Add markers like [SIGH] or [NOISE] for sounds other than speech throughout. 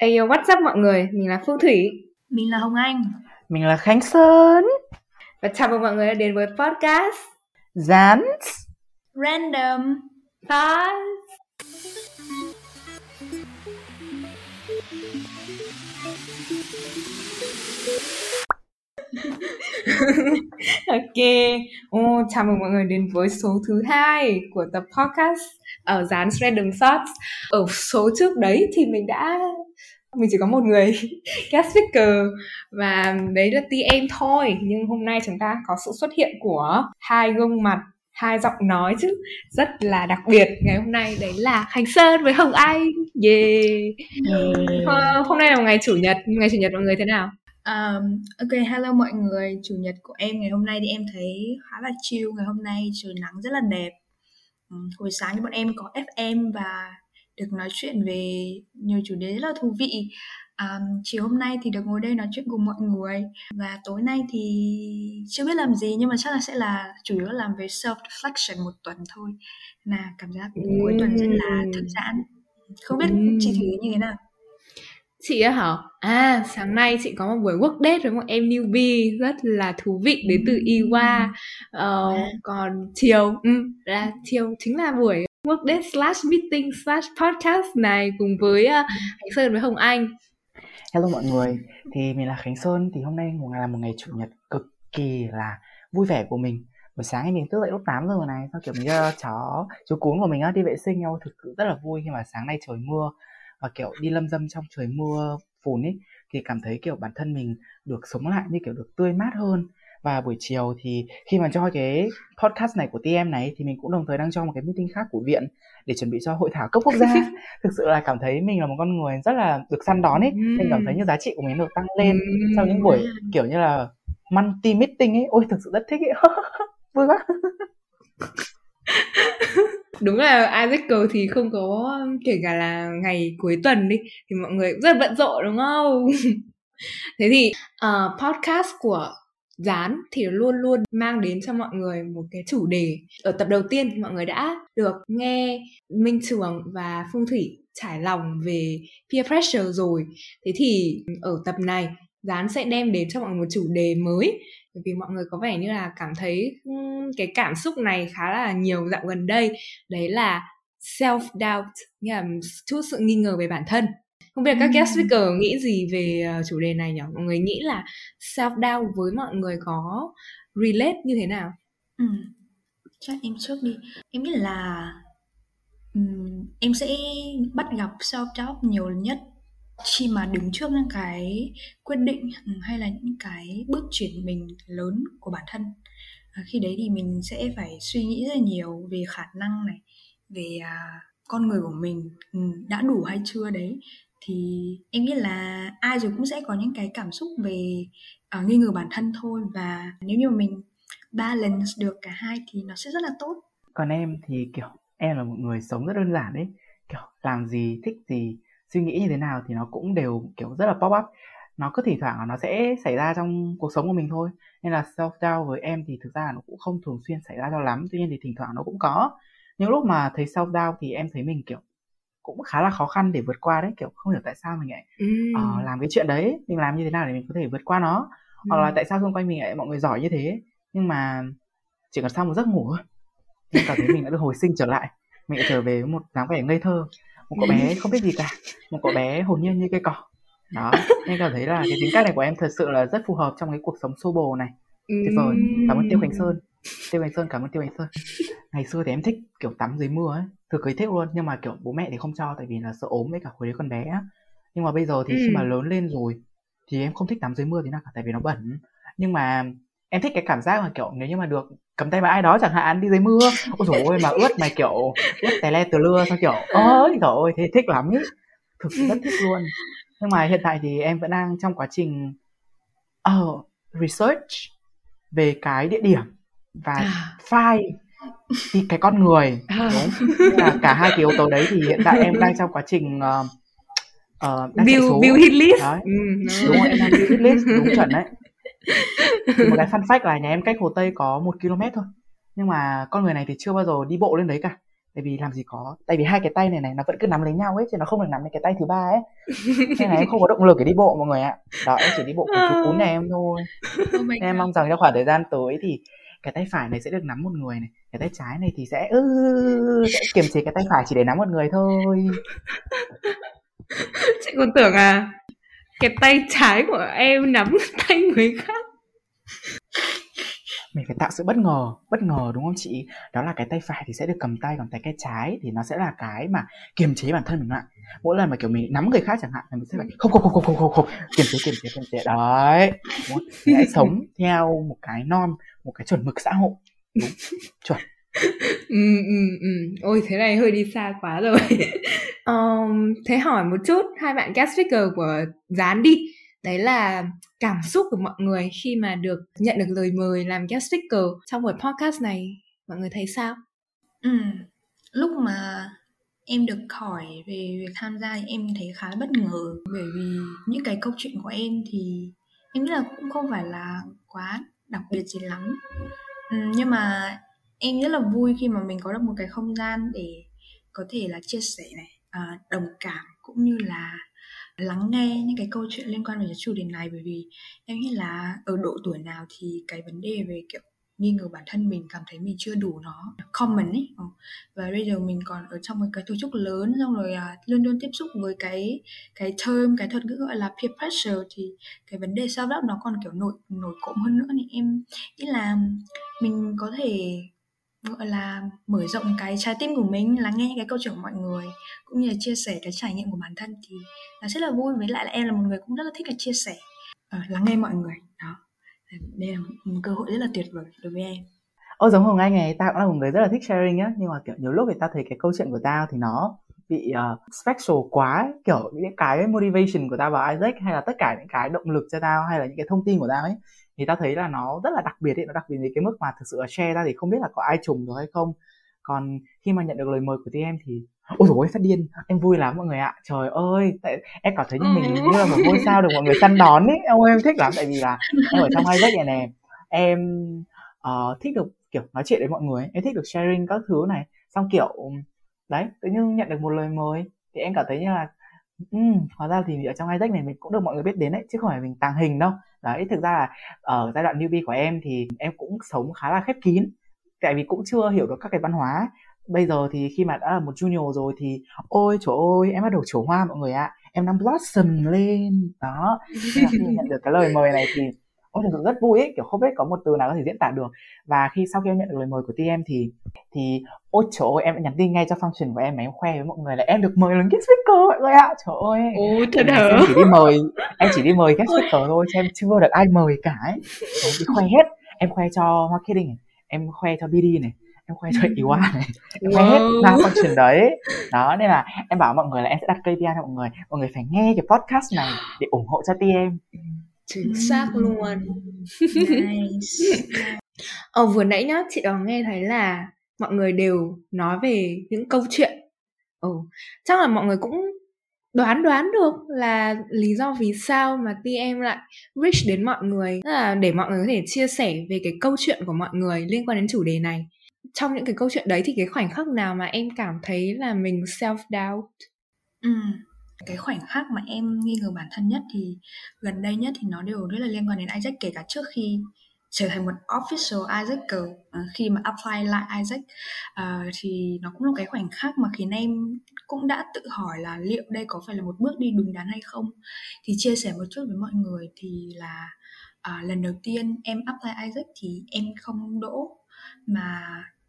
Hey yo, what's up mọi người? Mình là Phương Thủy. Mình là Hồng Anh. Mình là Khánh Sơn. Và chào mừng mọi người đã đến với podcast Dance Random Thoughts. ok, oh, chào mừng mọi người đến với số thứ hai của tập podcast ở dán Random Thoughts. Ở số trước đấy thì mình đã mình chỉ có một người [LAUGHS] guest speaker và đấy là ti em thôi nhưng hôm nay chúng ta có sự xuất hiện của hai gương mặt hai giọng nói chứ rất là đặc biệt ngày hôm nay đấy là Khánh Sơn với Hồng Anh yeah. yeah. hôm nay là ngày chủ nhật ngày chủ nhật mọi người thế nào Um, ok, hello mọi người. Chủ nhật của em ngày hôm nay thì em thấy khá là chill. Ngày hôm nay trời nắng rất là đẹp. Um, hồi sáng thì bọn em có FM và được nói chuyện về nhiều chủ đề rất là thú vị. Um, chiều hôm nay thì được ngồi đây nói chuyện cùng mọi người. Và tối nay thì chưa biết làm gì nhưng mà chắc là sẽ là chủ yếu là làm về self reflection một tuần thôi. Là cảm giác cuối tuần rất là thư giãn. Không biết chị thử như thế nào? Chị á hả? À sáng nay chị có một buổi work date với một em newbie rất là thú vị đến từ Iwa uh, còn chiều um, là chiều chính là buổi work date slash meeting slash podcast này cùng với uh, Khánh Sơn với Hồng Anh. Hello mọi người, thì mình là Khánh Sơn thì hôm nay là một ngày chủ nhật cực kỳ là vui vẻ của mình. Buổi sáng thì mình thức dậy lúc 8 giờ này sau kiểu mình chó chú cún của mình á đi vệ sinh nhau thực sự rất là vui khi mà sáng nay trời mưa. Và kiểu đi lâm dâm trong trời mưa phùn ấy thì cảm thấy kiểu bản thân mình được sống lại như kiểu được tươi mát hơn và buổi chiều thì khi mà cho cái podcast này của TM này thì mình cũng đồng thời đang cho một cái meeting khác của viện để chuẩn bị cho hội thảo cấp quốc gia. [LAUGHS] Thực sự là cảm thấy mình là một con người rất là được săn đón ấy. Mình cảm thấy như giá trị của mình được tăng lên sau những buổi kiểu như là multi meeting ấy. Ôi thực sự rất thích ấy. [LAUGHS] Vui quá. [LAUGHS] Đúng là Isaac thì không có kể cả là ngày cuối tuần đi thì mọi người cũng rất bận rộn đúng không? Thế thì uh, podcast của dán thì luôn luôn mang đến cho mọi người một cái chủ đề. Ở tập đầu tiên mọi người đã được nghe minh trường và phương thủy trải lòng về peer pressure rồi. Thế thì ở tập này, dán sẽ đem đến cho mọi người một chủ đề mới. Bởi vì mọi người có vẻ như là cảm thấy cái cảm xúc này khá là nhiều dạo gần đây. Đấy là self doubt nghĩa là chút sự nghi ngờ về bản thân không biết các guest speaker nghĩ gì về ờ, chủ đề này nhỉ? Mọi người nghĩ là self doubt với mọi người có relate như thế nào? Ừ. chắc em trước đi. Em nghĩ là um, em sẽ bắt gặp self doubt nhiều nhất khi mà đứng trước những cái quyết định hay là những cái bước chuyển mình lớn của bản thân. À, khi đấy thì mình sẽ phải suy nghĩ rất là nhiều về khả năng này về à, con người của mình đã đủ hay chưa đấy thì em nghĩ là ai rồi cũng sẽ có những cái cảm xúc về uh, nghi ngờ bản thân thôi. Và nếu như mà mình balance được cả hai thì nó sẽ rất là tốt. Còn em thì kiểu em là một người sống rất đơn giản đấy. Kiểu làm gì thích gì suy nghĩ như thế nào thì nó cũng đều kiểu rất là pop up. Nó cứ thỉnh thoảng nó sẽ xảy ra trong cuộc sống của mình thôi. Nên là self doubt với em thì thực ra nó cũng không thường xuyên xảy ra cho lắm. Tuy nhiên thì thỉnh thoảng nó cũng có. Những lúc mà thấy self doubt thì em thấy mình kiểu cũng khá là khó khăn để vượt qua đấy kiểu không hiểu tại sao mình lại ừ. uh, làm cái chuyện đấy mình làm như thế nào để mình có thể vượt qua nó. Ừ. hoặc là tại sao xung quanh mình lại mọi người giỏi như thế nhưng mà chỉ cần sau một giấc ngủ thôi mình cảm thấy mình đã được hồi sinh trở lại. Mình trở về với một dáng vẻ ngây thơ. Một cậu bé không biết gì cả. Một cậu bé hồn nhiên như cây cỏ. Đó nên cảm thấy là cái tính cách này của em thật sự là rất phù hợp trong cái cuộc sống xô bồ này. Tuyệt vời. Cảm ơn tiêu khánh sơn. Tiêu khánh sơn cảm ơn tiêu khánh sơn. Ngày xưa thì em thích kiểu tắm dưới mưa ấy thực ấy thích luôn nhưng mà kiểu bố mẹ thì không cho tại vì là sợ ốm với cả hồi đấy con bé á. Nhưng mà bây giờ thì ừ. khi mà lớn lên rồi thì em không thích tắm dưới mưa thế nào cả tại vì nó bẩn. Nhưng mà em thích cái cảm giác mà kiểu nếu như mà được cầm tay vào ai đó chẳng hạn đi dưới mưa. Ôi dồi ôi mà ướt mà kiểu ướt tè le từ lưa sao kiểu ơi trời ơi thế thích lắm ý thực sự rất thích luôn. Nhưng mà hiện tại thì em vẫn đang trong quá trình uh, research về cái địa điểm và à. file thì cái con người à. đúng. Là cả hai cái yếu tố đấy thì hiện tại em đang trong quá trình uh, uh, đang build, số. build hit list. Đấy. Ừ, đúng rồi. em đang build hit list đúng [LAUGHS] chuẩn đấy. Thì một cái fun fact là nhà em cách hồ tây có một km thôi. Nhưng mà con người này thì chưa bao giờ đi bộ lên đấy cả. Tại vì làm gì có. Tại vì hai cái tay này này nó vẫn cứ nắm lấy nhau ấy chứ nó không được nắm lấy cái tay thứ ba ấy. Nên là em không có động lực để đi bộ mọi người ạ. Đó em chỉ đi bộ cùng chú cún nhà em thôi. [LAUGHS] Oh em mong rằng trong khoảng thời gian tới thì cái tay phải này sẽ được nắm một người này cái tay trái này thì sẽ ừ, sẽ kiềm chế cái tay phải chỉ để nắm một người thôi. [LAUGHS] Chị còn tưởng à cái tay trái của em nắm tay người khác. Mình phải tạo sự bất ngờ bất ngờ đúng không chị? Đó là cái tay phải thì sẽ được cầm tay còn tay cái trái thì nó sẽ là cái mà kiềm chế bản thân mình ạ. Mỗi lần mà kiểu mình nắm người khác chẳng hạn là mình sẽ phải không không không không không không không kiềm chế kiềm chế kiềm chế. Đấy thì hãy [LAUGHS] sống theo một cái non một cái chuẩn mực xã hội. Đúng [LAUGHS] chuẩn. Ừ ừ ừ. Ôi thế này hơi đi xa quá rồi. [LAUGHS] Um, thế hỏi một chút hai bạn guest speaker của dán đi. Đấy là cảm xúc của mọi người khi mà được nhận được lời mời làm guest speaker trong buổi podcast này. Mọi người thấy sao? Ừ. Lúc mà em được hỏi về việc tham gia thì em thấy khá bất ngờ. Bởi vì những cái câu chuyện của em thì em nghĩ là cũng không phải là quá đặc biệt gì lắm. Ừ, nhưng mà em rất là vui khi mà mình có được một cái không gian để có thể là chia sẻ này à, đồng cảm cũng như là lắng nghe những cái câu chuyện liên quan về chủ đề này. Bởi vì em nghĩ là ở độ tuổi nào thì cái vấn đề về kiểu nghi ngờ bản thân mình cảm thấy mình chưa đủ nó. Common ấy. Ờ. Và bây giờ mình còn ở trong một cái tổ chức lớn xong rồi à, luôn luôn tiếp xúc với cái cái term cái thuật ngữ gọi là peer pressure thì cái vấn đề self doubt nó còn kiểu nổi nổi cộm hơn nữa thì em nghĩ là mình có thể gọi là mở rộng cái trái tim của mình lắng nghe cái câu chuyện của mọi người cũng như là chia sẻ cái trải nghiệm của bản thân thì nó rất là vui. Với lại là em là một người cũng rất là thích là chia sẻ ờ, lắng nghe mọi người. Đó đây là một cơ hội rất là tuyệt vời đối với em. Ô giống Hồng Anh này, tao cũng là một người rất là thích sharing á Nhưng mà kiểu nhiều lúc thì tao thấy cái câu chuyện của tao thì nó bị uh, special quá ấy. Kiểu những cái motivation của tao vào Isaac hay là tất cả những cái động lực cho tao hay là những cái thông tin của tao ấy Thì tao thấy là nó rất là đặc biệt ấy, nó đặc biệt đến cái mức mà thực sự là share ra thì không biết là có ai trùng được hay không. Còn khi mà nhận được lời mời của TM thì Ôi dồi ôi phát điên, em vui lắm mọi người ạ. Trời ơi, tại, em cảm thấy như mình như là một ngôi sao được mọi người săn đón ấy. Em ơi em thích lắm. Tại vì là em ở trong Isaac này nè. Em uh, thích được kiểu nói chuyện với mọi người em thích được sharing các thứ này. Xong kiểu đấy tự nhiên nhận được một lời mời. Thì em cảm thấy như là um, hóa ra thì ở trong Isaac này mình cũng được mọi người biết đến đấy chứ không phải mình tàng hình đâu. Đấy thực ra là ở giai đoạn newbie của em thì em cũng sống khá là khép kín. Tại vì cũng chưa hiểu được các cái văn hóa bây giờ thì khi mà đã là một junior rồi thì ôi trời ơi em bắt đầu trổ hoa mọi người ạ. Em đang blossom lên. Đó. Khi nhận được cái lời mời này thì Ôi thực sự rất vui ấy, kiểu không biết có một từ nào có thể diễn tả được. Và khi sau khi em nhận được lời mời của TM thì thì ôi trời ơi em đã nhắn tin ngay cho function của em mà em khoe với mọi người là em được mời làm guest speaker mọi người ạ. Trời ơi. Ôi thật em, chỉ đi mời em chỉ đi mời guest speaker thôi chứ em chưa được ai mời cả ấy. Em đi khoe hết. Em khoe cho marketing này em khoe cho BD này em khoe cho EY này. [LAUGHS] Em khoe hết ba function đấy. Đó nên là em bảo mọi người là em sẽ đặt KPI cho mọi người. Mọi người phải nghe cái podcast này để ủng hộ cho TM chính xác luôn. Nice. Ờ vừa nãy nhá, chị có nghe thấy là mọi người đều nói về những câu chuyện. Ừ, chắc là mọi người cũng đoán đoán được là lý do vì sao mà TM lại reach đến mọi người, Tức là để mọi người có thể chia sẻ về cái câu chuyện của mọi người liên quan đến chủ đề này. Trong những cái câu chuyện đấy thì cái khoảnh khắc nào mà em cảm thấy là mình self doubt? Ừ. Cái khoảnh khắc mà em nghi ngờ bản thân nhất thì gần đây nhất thì nó đều rất là liên quan đến Isaac kể cả trước khi trở thành một official Isaac uh, khi mà apply lại Isaac uh, thì nó cũng là cái khoảnh khắc mà khiến em cũng đã tự hỏi là liệu đây có phải là một bước đi đúng đắn hay không thì chia sẻ một chút với mọi người thì là uh, lần đầu tiên em apply Isaac thì em không đỗ mà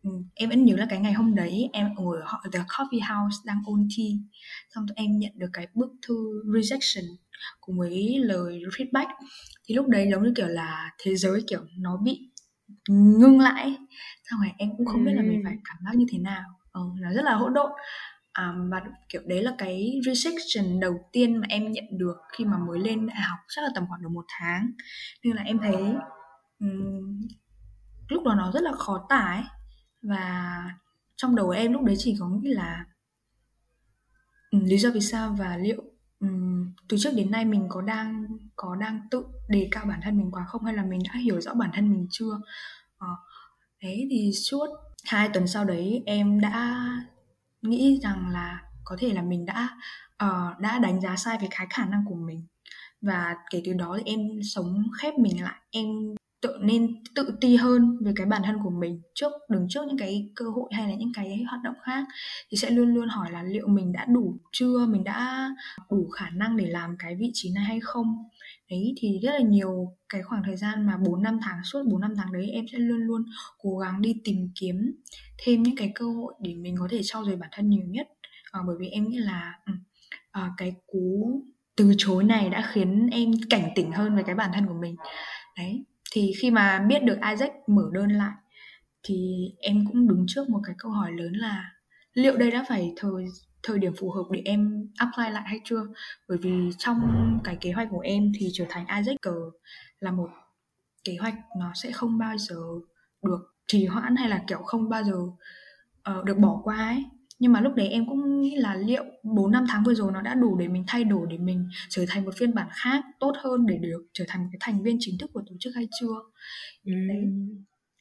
ừ, em vẫn nhớ là cái ngày hôm đấy em ngồi ở the coffee house đang ôn thi. Xong tụi em nhận được cái bức thư rejection cùng với lời feedback. Thì lúc đấy giống như kiểu là thế giới kiểu nó bị ngưng lại xong rồi em cũng không biết là mình Ừm. phải cảm giác như thế nào. Ờ, nó rất là hỗn độn. À, và kiểu đấy là cái rejection đầu tiên mà em nhận được khi mà mới lên đại học chắc là tầm khoảng được một tháng. Nên là em thấy ừm, lúc đó nó rất là khó tả ấy và trong đầu em lúc đấy chỉ có nghĩ là ừm, lý do vì sao và liệu um, từ trước đến nay mình có đang có đang tự đề cao bản thân mình quá không hay là mình đã hiểu rõ bản thân mình chưa? Ờ, thế thì suốt hai tuần sau đấy em đã nghĩ rằng là có thể là mình đã uh, đã đánh giá sai về cái khả năng của mình. Và kể từ đó thì em sống khép mình lại. Em tự nên tự ti hơn về cái bản thân của mình trước đứng trước những cái cơ hội hay là những cái hoạt động khác thì sẽ luôn luôn hỏi là liệu mình đã đủ chưa mình đã đủ khả năng để làm cái vị trí này hay không. Đấy thì rất là nhiều cái khoảng thời gian mà 4 năm tháng suốt 4 năm tháng đấy em sẽ luôn luôn cố gắng đi tìm kiếm thêm những cái cơ hội để mình có thể trau dồi bản thân nhiều nhất. À, bởi vì em nghĩ là ừ, à, cái cú từ chối này đã khiến em cảnh tỉnh hơn về cái bản thân của mình. Đấy thì khi mà biết được Isaac mở đơn lại thì em cũng đứng trước một cái câu hỏi lớn là liệu đây đã phải thời thời điểm phù hợp để em apply lại hay chưa? Bởi vì trong cái kế hoạch của em thì trở thành Isaac là một kế hoạch nó sẽ không bao giờ được trì hoãn hay là kiểu không bao giờ uh, được bỏ qua ấy nhưng mà lúc đấy em cũng nghĩ là liệu 4 năm tháng vừa rồi nó đã đủ để mình thay đổi để mình trở thành một phiên bản khác tốt hơn để được trở thành một cái thành viên chính thức của tổ chức hay chưa? Ừ. đấy.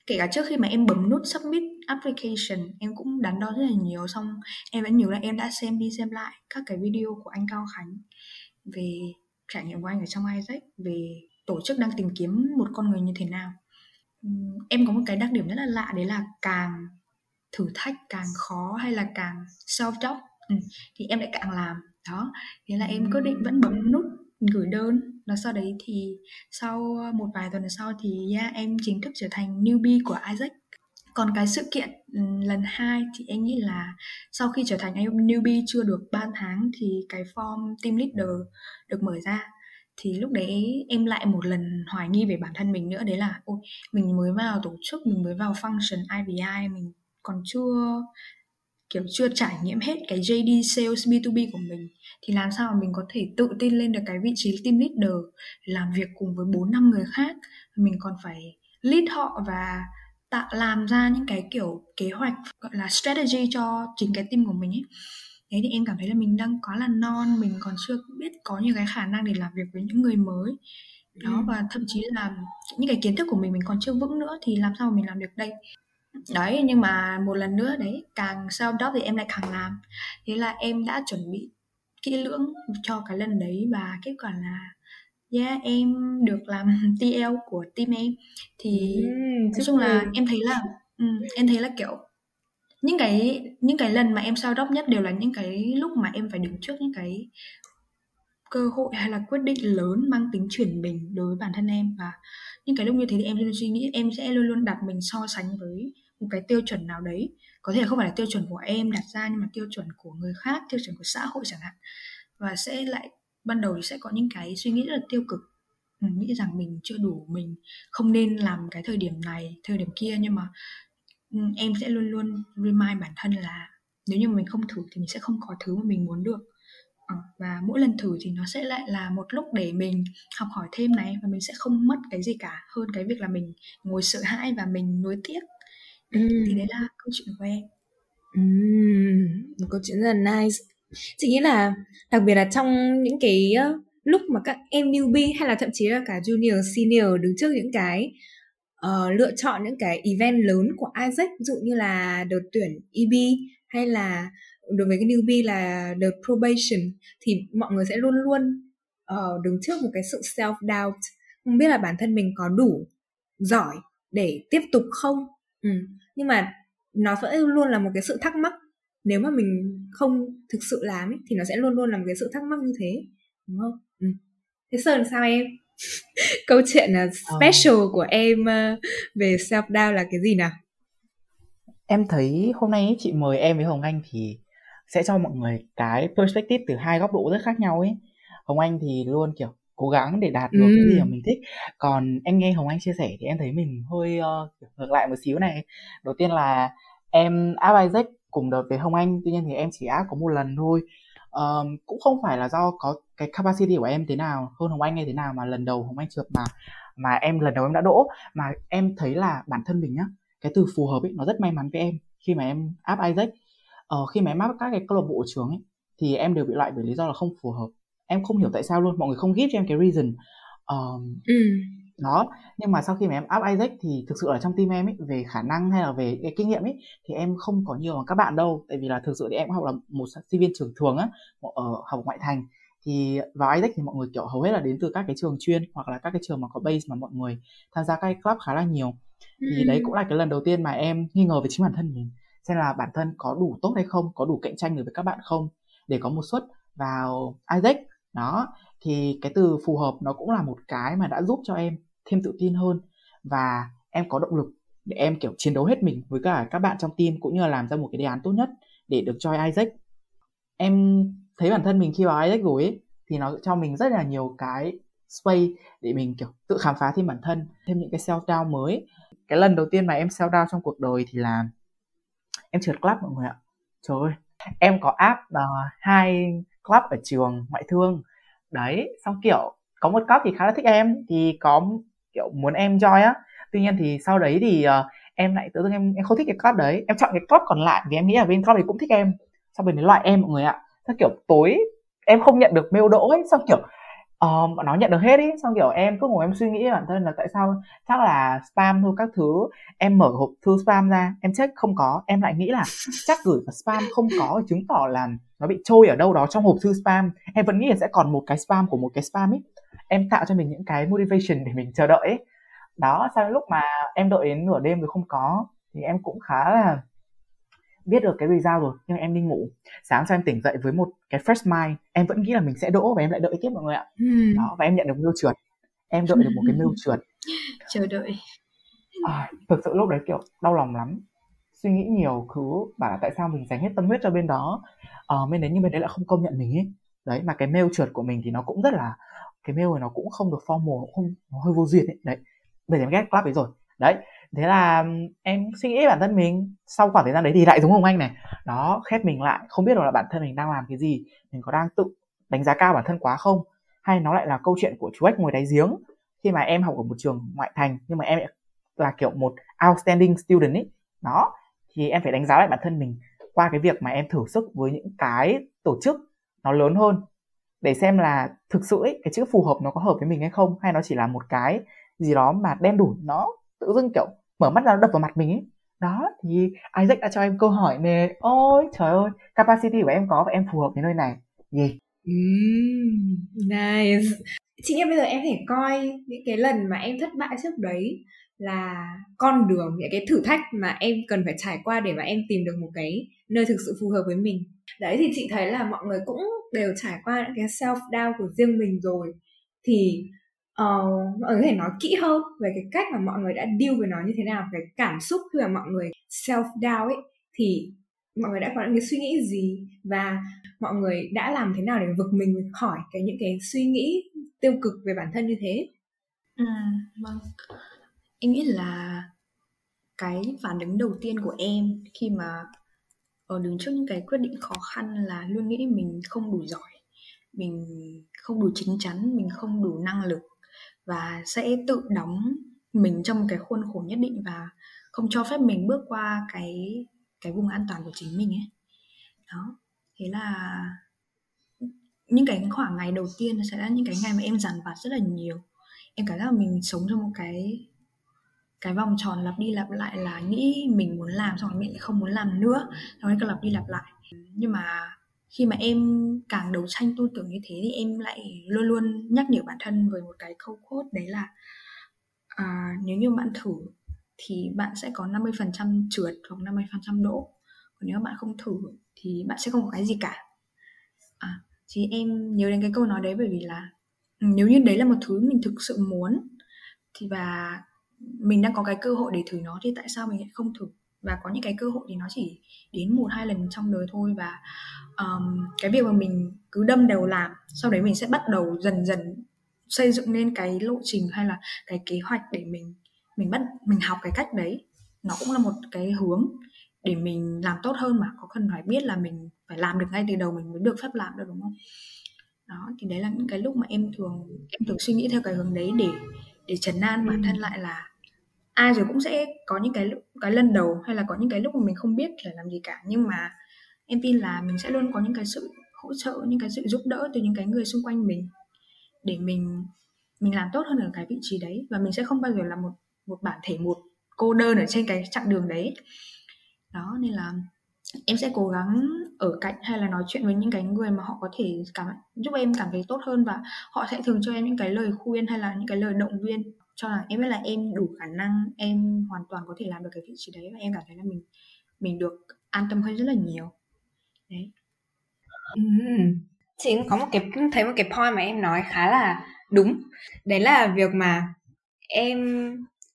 Kể cả trước khi mà em bấm nút submit application em cũng đắn đo rất là nhiều xong em vẫn nhớ là em đã xem đi xem lại các cái video của anh Cao Khánh về trải nghiệm của anh ở trong Isaac về tổ chức đang tìm kiếm một con người như thế nào. Em có một cái đặc điểm rất là lạ đấy là càng thử thách càng khó hay là càng self job ừ, thì em lại càng làm. Đó thế là em quyết định vẫn bấm nút gửi đơn. Và sau đấy thì sau ờ, một vài tuần sau thì yeah, em chính thức trở thành newbie của Isaac. Còn cái sự kiện ừ, lần hai thì em nghĩ là sau khi trở thành em newbie chưa được 3 tháng thì cái form team leader được mở ra. Thì lúc đấy em lại một lần hoài nghi về bản thân mình nữa. Đấy là ôi mình mới vào tổ chức mình mới vào function IBI mình còn chưa kiểu chưa trải nghiệm hết cái JD sales B2B của mình thì làm sao mà mình có thể tự tin lên được cái vị trí team leader làm việc cùng với 4 năm người khác. Mình còn phải lead họ và tạo làm ra những cái kiểu kế hoạch gọi là strategy cho chính cái team của mình ấy. Thế thì em cảm thấy là mình đang quá là non mình còn chưa biết có những cái khả năng để làm việc với những người mới. Đó ừ. và thậm chí là những cái kiến thức của mình mình còn chưa vững nữa thì làm sao mà mình làm được đây đấy nhưng mà một lần nữa đấy càng sau đó thì em lại càng làm. Thế là em đã chuẩn bị kỹ lưỡng cho cái lần đấy và kết quả là yeah em được làm [LAUGHS] TL của team em. Thì mm, nói chung là em thấy là em thấy là kiểu những cái những cái lần mà em sao đốc nhất đều là những cái lúc mà em phải đứng trước những cái cơ hội hay là quyết định lớn mang tính chuyển mình đối với bản thân em. Và những cái lúc như thế thì em luôn suy nghĩ em sẽ luôn luôn đặt mình so sánh với một cái tiêu chuẩn nào đấy. Có thể không phải là tiêu chuẩn của em đặt ra nhưng mà tiêu chuẩn của người khác, tiêu chuẩn của xã hội chẳng hạn. Và sẽ lại, ban đầu thì sẽ có những cái suy nghĩ rất là tiêu cực. Mình nghĩ rằng mình chưa đủ, mình không nên làm cái thời điểm này, thời điểm kia. Nhưng mà ừ, em sẽ luôn luôn remind bản thân là nếu như mình không thử thì mình sẽ không có thứ mà mình muốn được và mỗi lần thử thì nó sẽ lại là một lúc để mình học hỏi thêm này và mình sẽ không mất cái gì cả hơn cái việc là mình ngồi sợ hãi và mình nuối tiếc. Ừ. thì đấy là câu chuyện của em. Ừ, một câu chuyện rất là nice. Chị nghĩ là đặc biệt là trong những cái lúc mà các em newbie hay là thậm chí là cả junior senior đứng trước những cái uh, lựa chọn những cái event lớn của Isaac ví dụ như là đợt tuyển EB hay là đối với cái newbie là đợt probation thì mọi người sẽ luôn luôn uh, đứng trước một cái sự self doubt không biết là bản thân mình có đủ giỏi để tiếp tục không ừ. nhưng mà nó vẫn luôn là một cái sự thắc mắc nếu mà mình không thực sự làm ấy, thì nó sẽ luôn luôn là một cái sự thắc mắc như thế đúng không ừ. thế sơn sao em [LAUGHS] câu chuyện là special uh. của em về self doubt là cái gì nào em thấy hôm nay chị mời em với hồng anh thì sẽ cho mọi người cái perspective từ hai góc độ rất khác nhau ấy. Hồng anh thì luôn kiểu cố gắng để đạt được ừ. cái gì mà mình thích. Còn em nghe hồng anh chia sẻ thì em thấy mình hơi uh, ngược lại một xíu này. Đầu tiên là em áp Isaac cùng đợt với hồng anh tuy nhiên thì em chỉ áp có một lần thôi. Um, cũng không phải là do có cái capacity của em thế nào hơn hồng anh hay thế nào mà lần đầu hồng anh trượt mà mà em lần đầu em đã đỗ. Mà em thấy là bản thân mình nhá cái từ phù hợp ấy nó rất may mắn với em khi mà em áp Isaac ờ, khi mà em áp các cái câu lạc bộ trường ấy thì em đều bị loại bởi lý do là không phù hợp. Em không hiểu tại sao luôn mọi người không give cho em cái reason. Um, ừ. đó nhưng mà sau khi mà em áp Isaac thì thực sự là trong team em ấy về khả năng hay là về cái kinh nghiệm ấy thì em không có nhiều bằng các bạn đâu. Tại vì là thực sự thì em học là một sinh viên trường thường á ở học ngoại thành. Thì vào Isaac thì mọi người kiểu hầu hết là đến từ các cái trường chuyên hoặc là các cái trường mà có base mà mọi người tham gia các cái club khá là nhiều. Thì đấy cũng là cái lần đầu tiên mà em nghi ngờ về chính bản thân mình xem là bản thân có đủ tốt hay không có đủ cạnh tranh được với các bạn không để có một suất vào Isaac. Đó thì cái từ phù hợp nó cũng là một cái mà đã giúp cho em thêm tự tin hơn và em có động lực để em kiểu chiến đấu hết mình với cả các bạn trong team cũng như là làm ra một cái đề án tốt nhất để được join Isaac. Em thấy bản thân mình khi vào Isaac rồi ấy, thì nó cho mình rất là nhiều cái space để mình kiểu tự khám phá thêm bản thân thêm những cái self down mới. Cái lần đầu tiên mà em self down trong cuộc đời thì là em trượt club mọi người ạ. Trời ơi em có áp uh, ờ, hai club ở trường ngoại thương. Đấy xong kiểu có một club thì khá là thích em thì có kiểu muốn em join á. Tuy nhiên thì sau đấy thì uh, em lại tự dưng em em không thích cái club đấy. Em chọn cái club còn lại vì em nghĩ là bên club thì cũng thích em. Xong rồi đến loại em mọi người ạ. Xong kiểu tối em không nhận được mail đỗ ấy. Xong kiểu uh, bọn nó nhận được hết ý xong kiểu em cứ ngồi em suy nghĩ bản thân là tại sao chắc là spam thôi các thứ. Em mở hộp thư spam ra em check không có em lại nghĩ là [LAUGHS] chắc gửi vào spam không có chứng tỏ là nó bị trôi ở đâu đó trong hộp thư spam. Em vẫn nghĩ là sẽ còn một cái spam của một cái spam ấy em tạo cho mình những cái motivation để mình chờ đợi ấy đó sau lúc mà em đợi đến nửa đêm rồi không có thì em cũng khá là biết được cái result rồi nhưng em đi ngủ sáng sau em tỉnh dậy với một cái fresh mind em vẫn nghĩ là mình sẽ đỗ và em lại đợi tiếp mọi người ạ. Hmm. đó và em nhận được mail trượt em đợi được một cái mail trượt. [LAUGHS] Chờ đợi. À, thực sự lúc đấy kiểu đau lòng lắm suy nghĩ nhiều thứ bảo là tại sao mình dành hết tâm huyết cho bên đó uh, bên đấy nhưng bên đấy lại không công nhận mình ấy. Đấy mà cái mail trượt của mình thì nó cũng rất là cái mail này nó cũng không được formal nó không nó hơi vô duyên ấy. Đấy bây giờ em ghét club ấy rồi. Đấy thế là em suy nghĩ bản thân mình. Sau khoảng thời gian đấy thì lại giống hồng anh này. Đó khép mình lại không biết là bản thân mình đang làm cái gì mình có đang tự đánh giá cao bản thân quá không hay nó lại là câu chuyện của chú ếch ngồi đáy giếng. Khi mà em học ở một trường ngoại thành nhưng mà em là kiểu một outstanding student ấy đó thì em phải đánh giá lại bản thân mình qua cái việc mà em thử sức với những cái tổ chức nó lớn hơn để xem là thực sự ấy, cái chữ phù hợp nó có hợp với mình hay không hay nó chỉ là một cái gì đó mà đen đủ nó tự dưng kiểu mở mắt ra đập vào mặt mình ấy. Đó thì Isaac đã cho em câu hỏi nè ôi trời ơi capacity của em có và em phù hợp với nơi này. Gì? Yeah. mm, nice. Chị nghĩ bây giờ em thể coi những cái lần mà em thất bại trước đấy là con đường những cái thử thách mà em cần phải trải qua để mà em tìm được một cái nơi thực sự phù hợp với mình. Đấy thì chị thấy là mọi người cũng đều trải qua những cái self doubt của riêng mình rồi. Thì uh, mọi người có thể nói kỹ hơn về cái cách mà mọi người đã deal với nó như thế nào cái cảm xúc khi mà mọi người self doubt ấy thì mọi người đã có những cái suy nghĩ gì và mọi người đã làm thế nào để vực mình khỏi cái những cái suy nghĩ tiêu cực về bản thân như thế? Ừ, vâng. Em nghĩ là cái phản ứng đầu tiên của em khi mà ở đứng trước những cái quyết định khó khăn là luôn nghĩ mình không đủ giỏi mình không đủ chín chắn mình không đủ năng lực và sẽ tự đóng mình trong một cái khuôn khổ nhất định và không cho phép mình bước qua cái cái vùng an toàn của chính mình ấy. Đó, thế là những cái khoảng ngày đầu tiên sẽ là những cái ngày mà em dằn vặt rất là nhiều. Em cảm giác là mình sống trong một cái cái vòng tròn lặp đi lặp lại là nghĩ mình muốn làm xong rồi mình lại không muốn làm nữa, xong rồi cứ lặp đi lặp lại. Nhưng mà khi mà em càng đấu tranh tư tưởng như thế thì em lại luôn luôn nhắc nhở bản thân với một cái câu quote đấy là à, nếu như bạn thử thì bạn sẽ có 50% trượt hoặc 50% đỗ còn nếu bạn không thử thì bạn sẽ không có cái gì cả. À, thì em nhớ đến cái câu nói đấy bởi vì là ừ, nếu như đấy là một thứ mình thực sự muốn thì và mình đang có cái cơ hội để thử nó thì tại sao mình lại không thử? Và có những cái cơ hội thì nó chỉ đến một hai lần trong đời thôi và um, cái việc mà mình cứ đâm đầu làm sau đấy mình sẽ bắt đầu dần dần xây dựng nên cái lộ trình hay là cái kế hoạch để mình mình bắt mình học cái cách đấy. Nó cũng là một cái hướng để mình làm tốt hơn mà có cần phải biết là mình phải làm được ngay từ đầu mình mới được phép làm được đúng không? Đó thì đấy là những cái lúc mà em thường em thường suy nghĩ theo cái hướng đấy để để trấn an bản thân lại là ai rồi cũng sẽ có những cái cái lần đầu hay là có những cái lúc mà mình không biết là làm gì cả. Nhưng mà em tin là mình sẽ luôn có những cái sự hỗ trợ, những cái sự giúp đỡ từ những cái người xung quanh mình để mình mình làm tốt hơn ở cái vị trí đấy. Và mình sẽ không bao giờ là một một bản thể, một cô đơn ở trên cái chặng đường đấy. Đó, nên là em sẽ cố gắng ở cạnh hay là nói chuyện với những cái người mà họ có thể cảm, giúp em cảm thấy tốt hơn và họ sẽ thường cho em những cái lời khuyên hay là những cái lời động viên cho là em biết là em đủ khả năng, em hoàn toàn có thể làm được cái vị trí đấy và em cảm thấy là mình mình được an tâm hơn rất là nhiều đấy Chị cũng có một cái thấy một cái point mà em nói khá là đúng. Đấy là việc mà em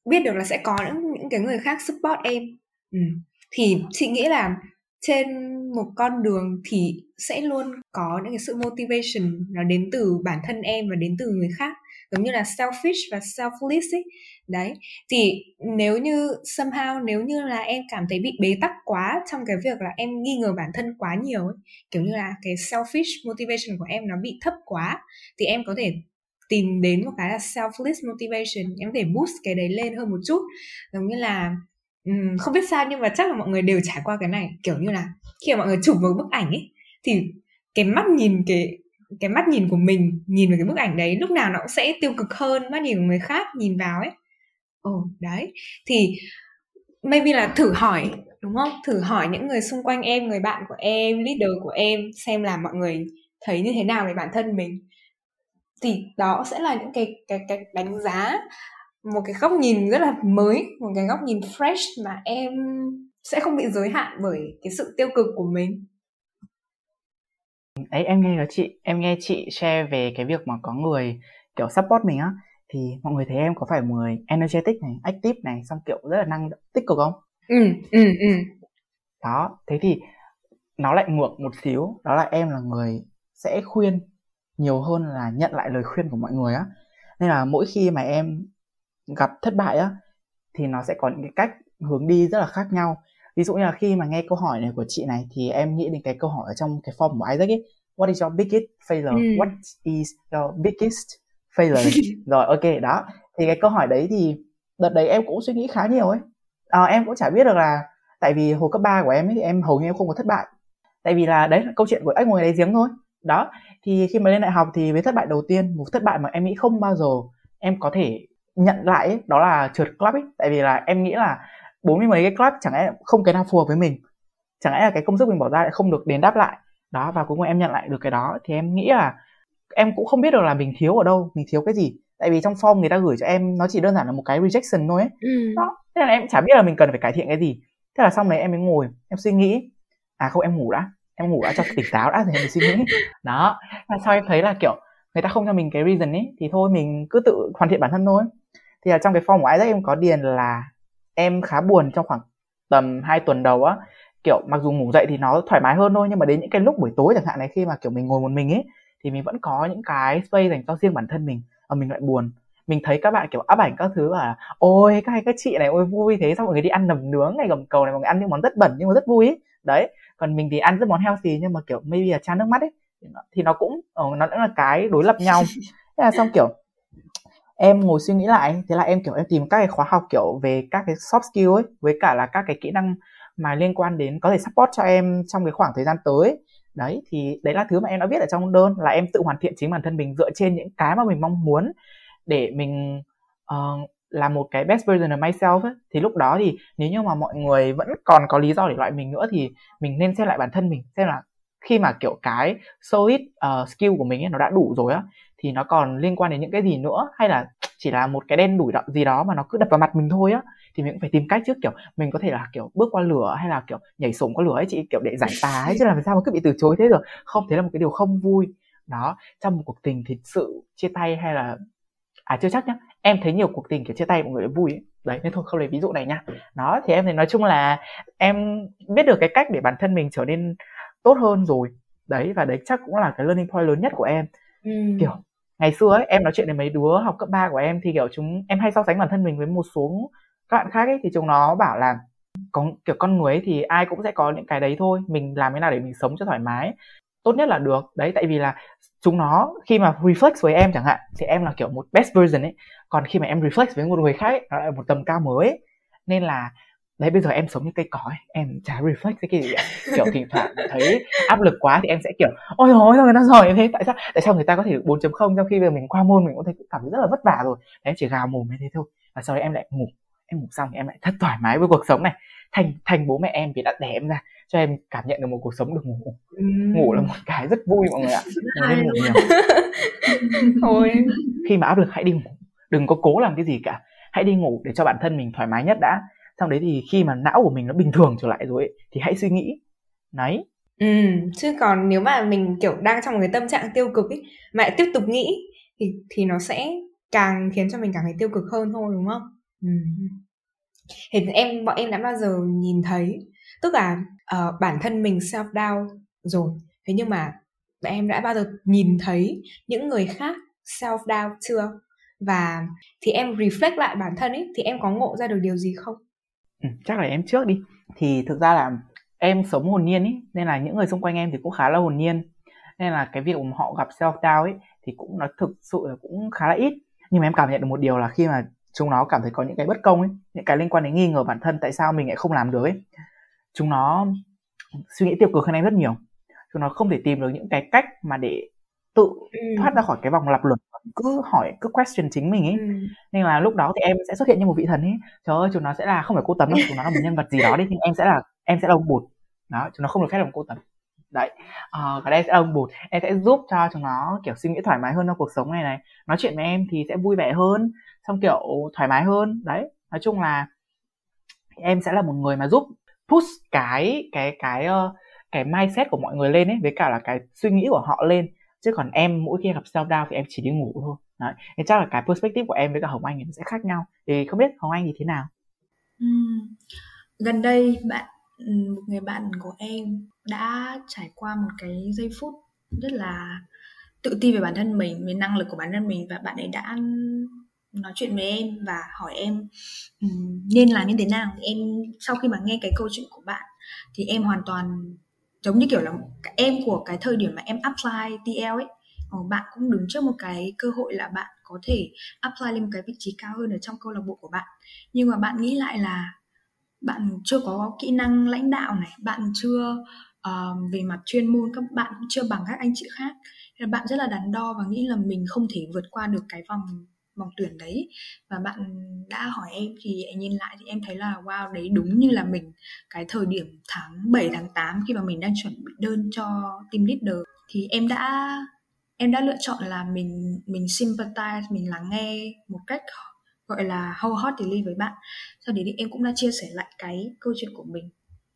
biết được là sẽ có những, những cái người khác support em. Ừ. Thì chị nghĩ là trên một con đường thì sẽ luôn có những cái sự motivation nó đến từ bản thân em và đến từ người khác giống như là selfish và selfless ấy. Đấy. Thì nếu như somehow nếu như là em cảm thấy bị bế tắc quá trong cái việc là em nghi ngờ bản thân quá nhiều ấy kiểu như là cái selfish motivation của em nó bị thấp quá thì em có thể tìm đến một cái là selfless motivation. Em có thể boost cái đấy lên hơn một chút. Giống như là um, không biết sao nhưng mà chắc là mọi người đều trải qua cái này. Kiểu như là khi mà mọi người chụp một bức ảnh ấy thì cái mắt nhìn cái cái mắt nhìn của mình, nhìn vào cái bức ảnh đấy, lúc nào nó cũng sẽ tiêu cực hơn, mắt nhìn của người khác nhìn vào ấy. Ồ, đấy. Thì maybe là thử hỏi, đúng không? Thử hỏi những người xung quanh em, người bạn của em, leader của em xem là mọi người thấy như thế nào về bản thân mình. Thì đó sẽ là những cái cái cái đánh giá, một cái góc nhìn rất là mới, một cái góc nhìn fresh mà em sẽ không bị giới hạn bởi cái sự tiêu cực của mình ấy em nghe chị em nghe chị share về cái việc mà có người kiểu support mình á. Thì mọi người thấy em có phải người energetic này active này xong kiểu rất là năng tích cực không? Ừ ừ ừ. Đó thế thì nó lại ngược một xíu. Đó là em là người sẽ khuyên nhiều hơn là nhận lại lời khuyên của mọi người á. Nên là mỗi khi mà em gặp thất bại á thì nó sẽ có những cái cách hướng đi rất là khác nhau ví dụ như là khi mà nghe câu hỏi này của chị này thì em nghĩ đến cái câu hỏi ở trong cái form của Isaac ấy what is your biggest failure? Ừ. what is your biggest failure? [LAUGHS] Rồi ok đó. Thì cái câu hỏi đấy thì đợt đấy em cũng suy nghĩ khá nhiều ấy. À, em cũng chả biết được là tại vì hồi cấp 3 của em ấy thì em hầu như em không có thất bại. Tại vì là đấy là câu chuyện của ếch ngồi đáy giếng thôi. Đó. Thì khi mà lên đại học thì với thất bại đầu tiên một thất bại mà em nghĩ không bao giờ em có thể nhận lại ấy, đó là trượt club ấy. Tại vì là em nghĩ là bốn mươi mấy cái club chẳng lẽ không cái nào phù hợp với mình? Chẳng lẽ là cái công sức mình bỏ ra lại không được đền đáp lại? Đó và cuối cùng em nhận lại được cái đó thì em nghĩ là em cũng không biết được là mình thiếu ở đâu mình thiếu cái gì. Tại vì trong form người ta gửi cho em nó chỉ đơn giản là một cái rejection thôi ấy. Ừ. đó thế là em chả biết là mình cần phải cải thiện cái gì. Thế là xong đấy em mới ngồi em suy nghĩ à không em ngủ đã em ngủ đã cho tỉnh táo đã rồi em suy nghĩ. Đó và sau em thấy là kiểu người ta không cho mình cái reason ấy thì thôi mình cứ tự hoàn thiện bản thân thôi. Thì là trong cái form của Isaac em có điền là em khá buồn trong khoảng tầm 2 tuần đầu á. Kiểu mặc dù ngủ dậy thì nó thoải mái hơn thôi nhưng mà đến những cái lúc buổi tối chẳng hạn này khi mà kiểu mình ngồi một mình ấy thì mình vẫn có những cái space dành cho riêng bản thân mình và mình lại buồn. Mình thấy các bạn kiểu áp ảnh các thứ là ôi các các chị này ôi vui thế. Xong mọi người đi ăn nầm nướng ngày gầm cầu này mọi người ăn những món rất bẩn nhưng mà rất vui ấy. đấy còn mình thì ăn rất món healthy nhưng mà kiểu maybe là chan nước mắt ấy. Thì nó cũng ờ, nó cũng là cái đối lập nhau. [LAUGHS] Thế là xong kiểu em ngồi suy nghĩ lại thế là em kiểu em tìm các cái khóa học kiểu về các cái soft skill ấy với cả là các cái kỹ năng mà liên quan đến có thể support cho em trong cái khoảng thời gian tới đấy thì đấy là thứ mà em đã viết ở trong đơn là em tự hoàn thiện chính bản thân mình dựa trên những cái mà mình mong muốn để mình uh, là một cái best version of myself ấy. thì lúc đó thì nếu như mà mọi người vẫn còn có lý do để loại mình nữa thì mình nên xem lại bản thân mình xem là khi mà kiểu cái solid uh, skill của mình ấy, nó đã đủ rồi á thì nó còn liên quan đến những cái gì nữa? Hay là chỉ là một cái đen đủi gì đó mà nó cứ đập vào mặt mình thôi á? Thì mình cũng phải tìm cách trước kiểu mình có thể là kiểu bước qua lửa hay là kiểu nhảy sổng qua lửa ấy chị kiểu để giải tà [LAUGHS] ấy chứ làm sao mà cứ bị từ chối thế được? Không thế là một cái điều không vui. Đó trong một cuộc tình thì sự chia tay hay là à chưa chắc nhá em thấy nhiều cuộc tình kiểu chia tay mọi người vui ấy. đấy nên thôi không lấy ví dụ này nhá đó thì em thì nói chung là em biết được cái cách để bản thân mình trở nên tốt hơn rồi đấy và đấy chắc cũng là cái learning point lớn nhất của em ừ. kiểu ngày xưa ấy em nói chuyện với mấy đứa học cấp 3 của em thì kiểu chúng em hay so sánh bản thân mình với một số các bạn khác ấy thì chúng nó bảo là có kiểu con người ấy thì ai cũng sẽ có những cái đấy thôi mình làm thế nào để mình sống cho thoải mái tốt nhất là được đấy tại vì là chúng nó khi mà reflex với em chẳng hạn thì em là kiểu một best version ấy còn khi mà em reflex với một người khác ấy, nó lại một tầm cao mới ấy. nên là đấy bây giờ em sống như cây cỏ ấy, em chả reflect cái gì cả kiểu thỉnh thoảng thấy áp lực quá thì em sẽ kiểu ôi ôi sao người ta giỏi thế tại sao tại sao người ta có thể 4 không trong khi bây giờ mình qua môn mình cũng thấy cảm thấy rất là vất vả rồi. Đấy chỉ gào mồm như thế thôi và sau đấy em lại ngủ. Em ngủ xong thì em lại thật thoải mái với cuộc sống này. Thành thành bố mẹ em vì đã đẻ em ra cho em cảm nhận được một cuộc sống được ngủ. Ừ. ngủ là một cái rất vui mọi người ạ. Nên ngủ nhiều. [LAUGHS] Thôi. Khi mà áp lực hãy đi ngủ. Đừng có cố làm cái gì cả. Hãy đi ngủ để cho bản thân mình thoải mái nhất đã xong đấy thì khi mà não của mình nó bình thường trở lại rồi ấy, thì hãy suy nghĩ. Đấy. Ừ chứ còn nếu mà mình kiểu đang trong một cái tâm trạng tiêu cực ấy mà lại tiếp tục nghĩ thì thì nó sẽ càng khiến cho mình cảm thấy tiêu cực hơn thôi đúng không? Ừ. thì em bọn em đã bao giờ nhìn thấy tức là uh, bản thân mình self doubt rồi thế nhưng mà em đã bao giờ nhìn thấy những người khác self doubt chưa? Và thì em reflect lại bản thân ấy thì em có ngộ ra được điều gì không? Ừ, chắc là em trước đi. Thì thực ra là em sống hồn nhiên ý nên là những người xung quanh em thì cũng khá là hồn nhiên. Nên là cái việc mà họ gặp self doubt ấy thì cũng nó thực sự là cũng khá là ít. Nhưng mà em cảm nhận được một điều là khi mà chúng nó cảm thấy có những cái bất công ấy những cái liên quan đến nghi ngờ bản thân tại sao mình lại không làm được ấy chúng nó suy nghĩ tiêu cực hơn em rất nhiều. Chúng nó không thể tìm được những cái cách mà để tự ừ. thoát ra khỏi cái vòng lặp luẩn cứ hỏi cứ question chính mình ấy. Ừ. nên là lúc đó thì em sẽ xuất hiện như một vị thần ấy. Trời ơi chúng nó sẽ là không phải cô tấm đâu chúng nó là một nhân vật gì đó đi nhưng em sẽ là em sẽ là ông bụt. Đó chúng nó không được phép làm cô tấm. Đấy uh, cái đây sẽ là ông bụt. Em sẽ giúp cho chúng nó kiểu suy nghĩ thoải mái hơn trong cuộc sống này này. Nói chuyện với em thì sẽ vui vẻ hơn xong kiểu thoải mái hơn. Đấy nói chung là em sẽ là một người mà giúp push cái cái cái uh, cái mindset của mọi người lên ấy với cả là cái suy nghĩ của họ lên chứ còn em mỗi khi gặp self doubt thì em chỉ đi ngủ thôi. Đấy thì chắc là cái perspective của em với cả hồng anh thì nó sẽ khác nhau. Thì không biết hồng anh thì thế nào? Ừ. gần đây bạn một người bạn của em đã trải qua một cái giây phút rất là tự tin về bản thân mình về năng lực của bản thân mình và bạn ấy đã nói chuyện với em và hỏi em um, nên làm như thế nào. Thì em sau khi mà nghe cái câu chuyện của bạn thì em hoàn toàn giống như kiểu là em của cái thời điểm mà em apply TL ấy ờ, bạn cũng đứng trước một cái cơ hội là bạn có thể apply lên một cái vị trí cao hơn ở trong câu lạc bộ của bạn. Nhưng mà bạn nghĩ lại là bạn chưa có kỹ năng lãnh đạo này bạn chưa uh, về mặt chuyên môn các bạn cũng chưa bằng các anh chị khác. Nên bạn rất là đắn đo và nghĩ là mình không thể vượt qua được cái vòng vòng tuyển đấy. Và bạn đã hỏi em thì em nhìn lại thì em thấy là wow đấy đúng như là mình cái thời điểm tháng 7 tháng 8 khi mà mình đang chuẩn bị đơn cho team leader thì em đã em đã lựa chọn là mình mình sympathize mình lắng nghe một cách gọi là wholeheartedly với bạn. Sau đấy thì em cũng đã chia sẻ lại cái câu chuyện của mình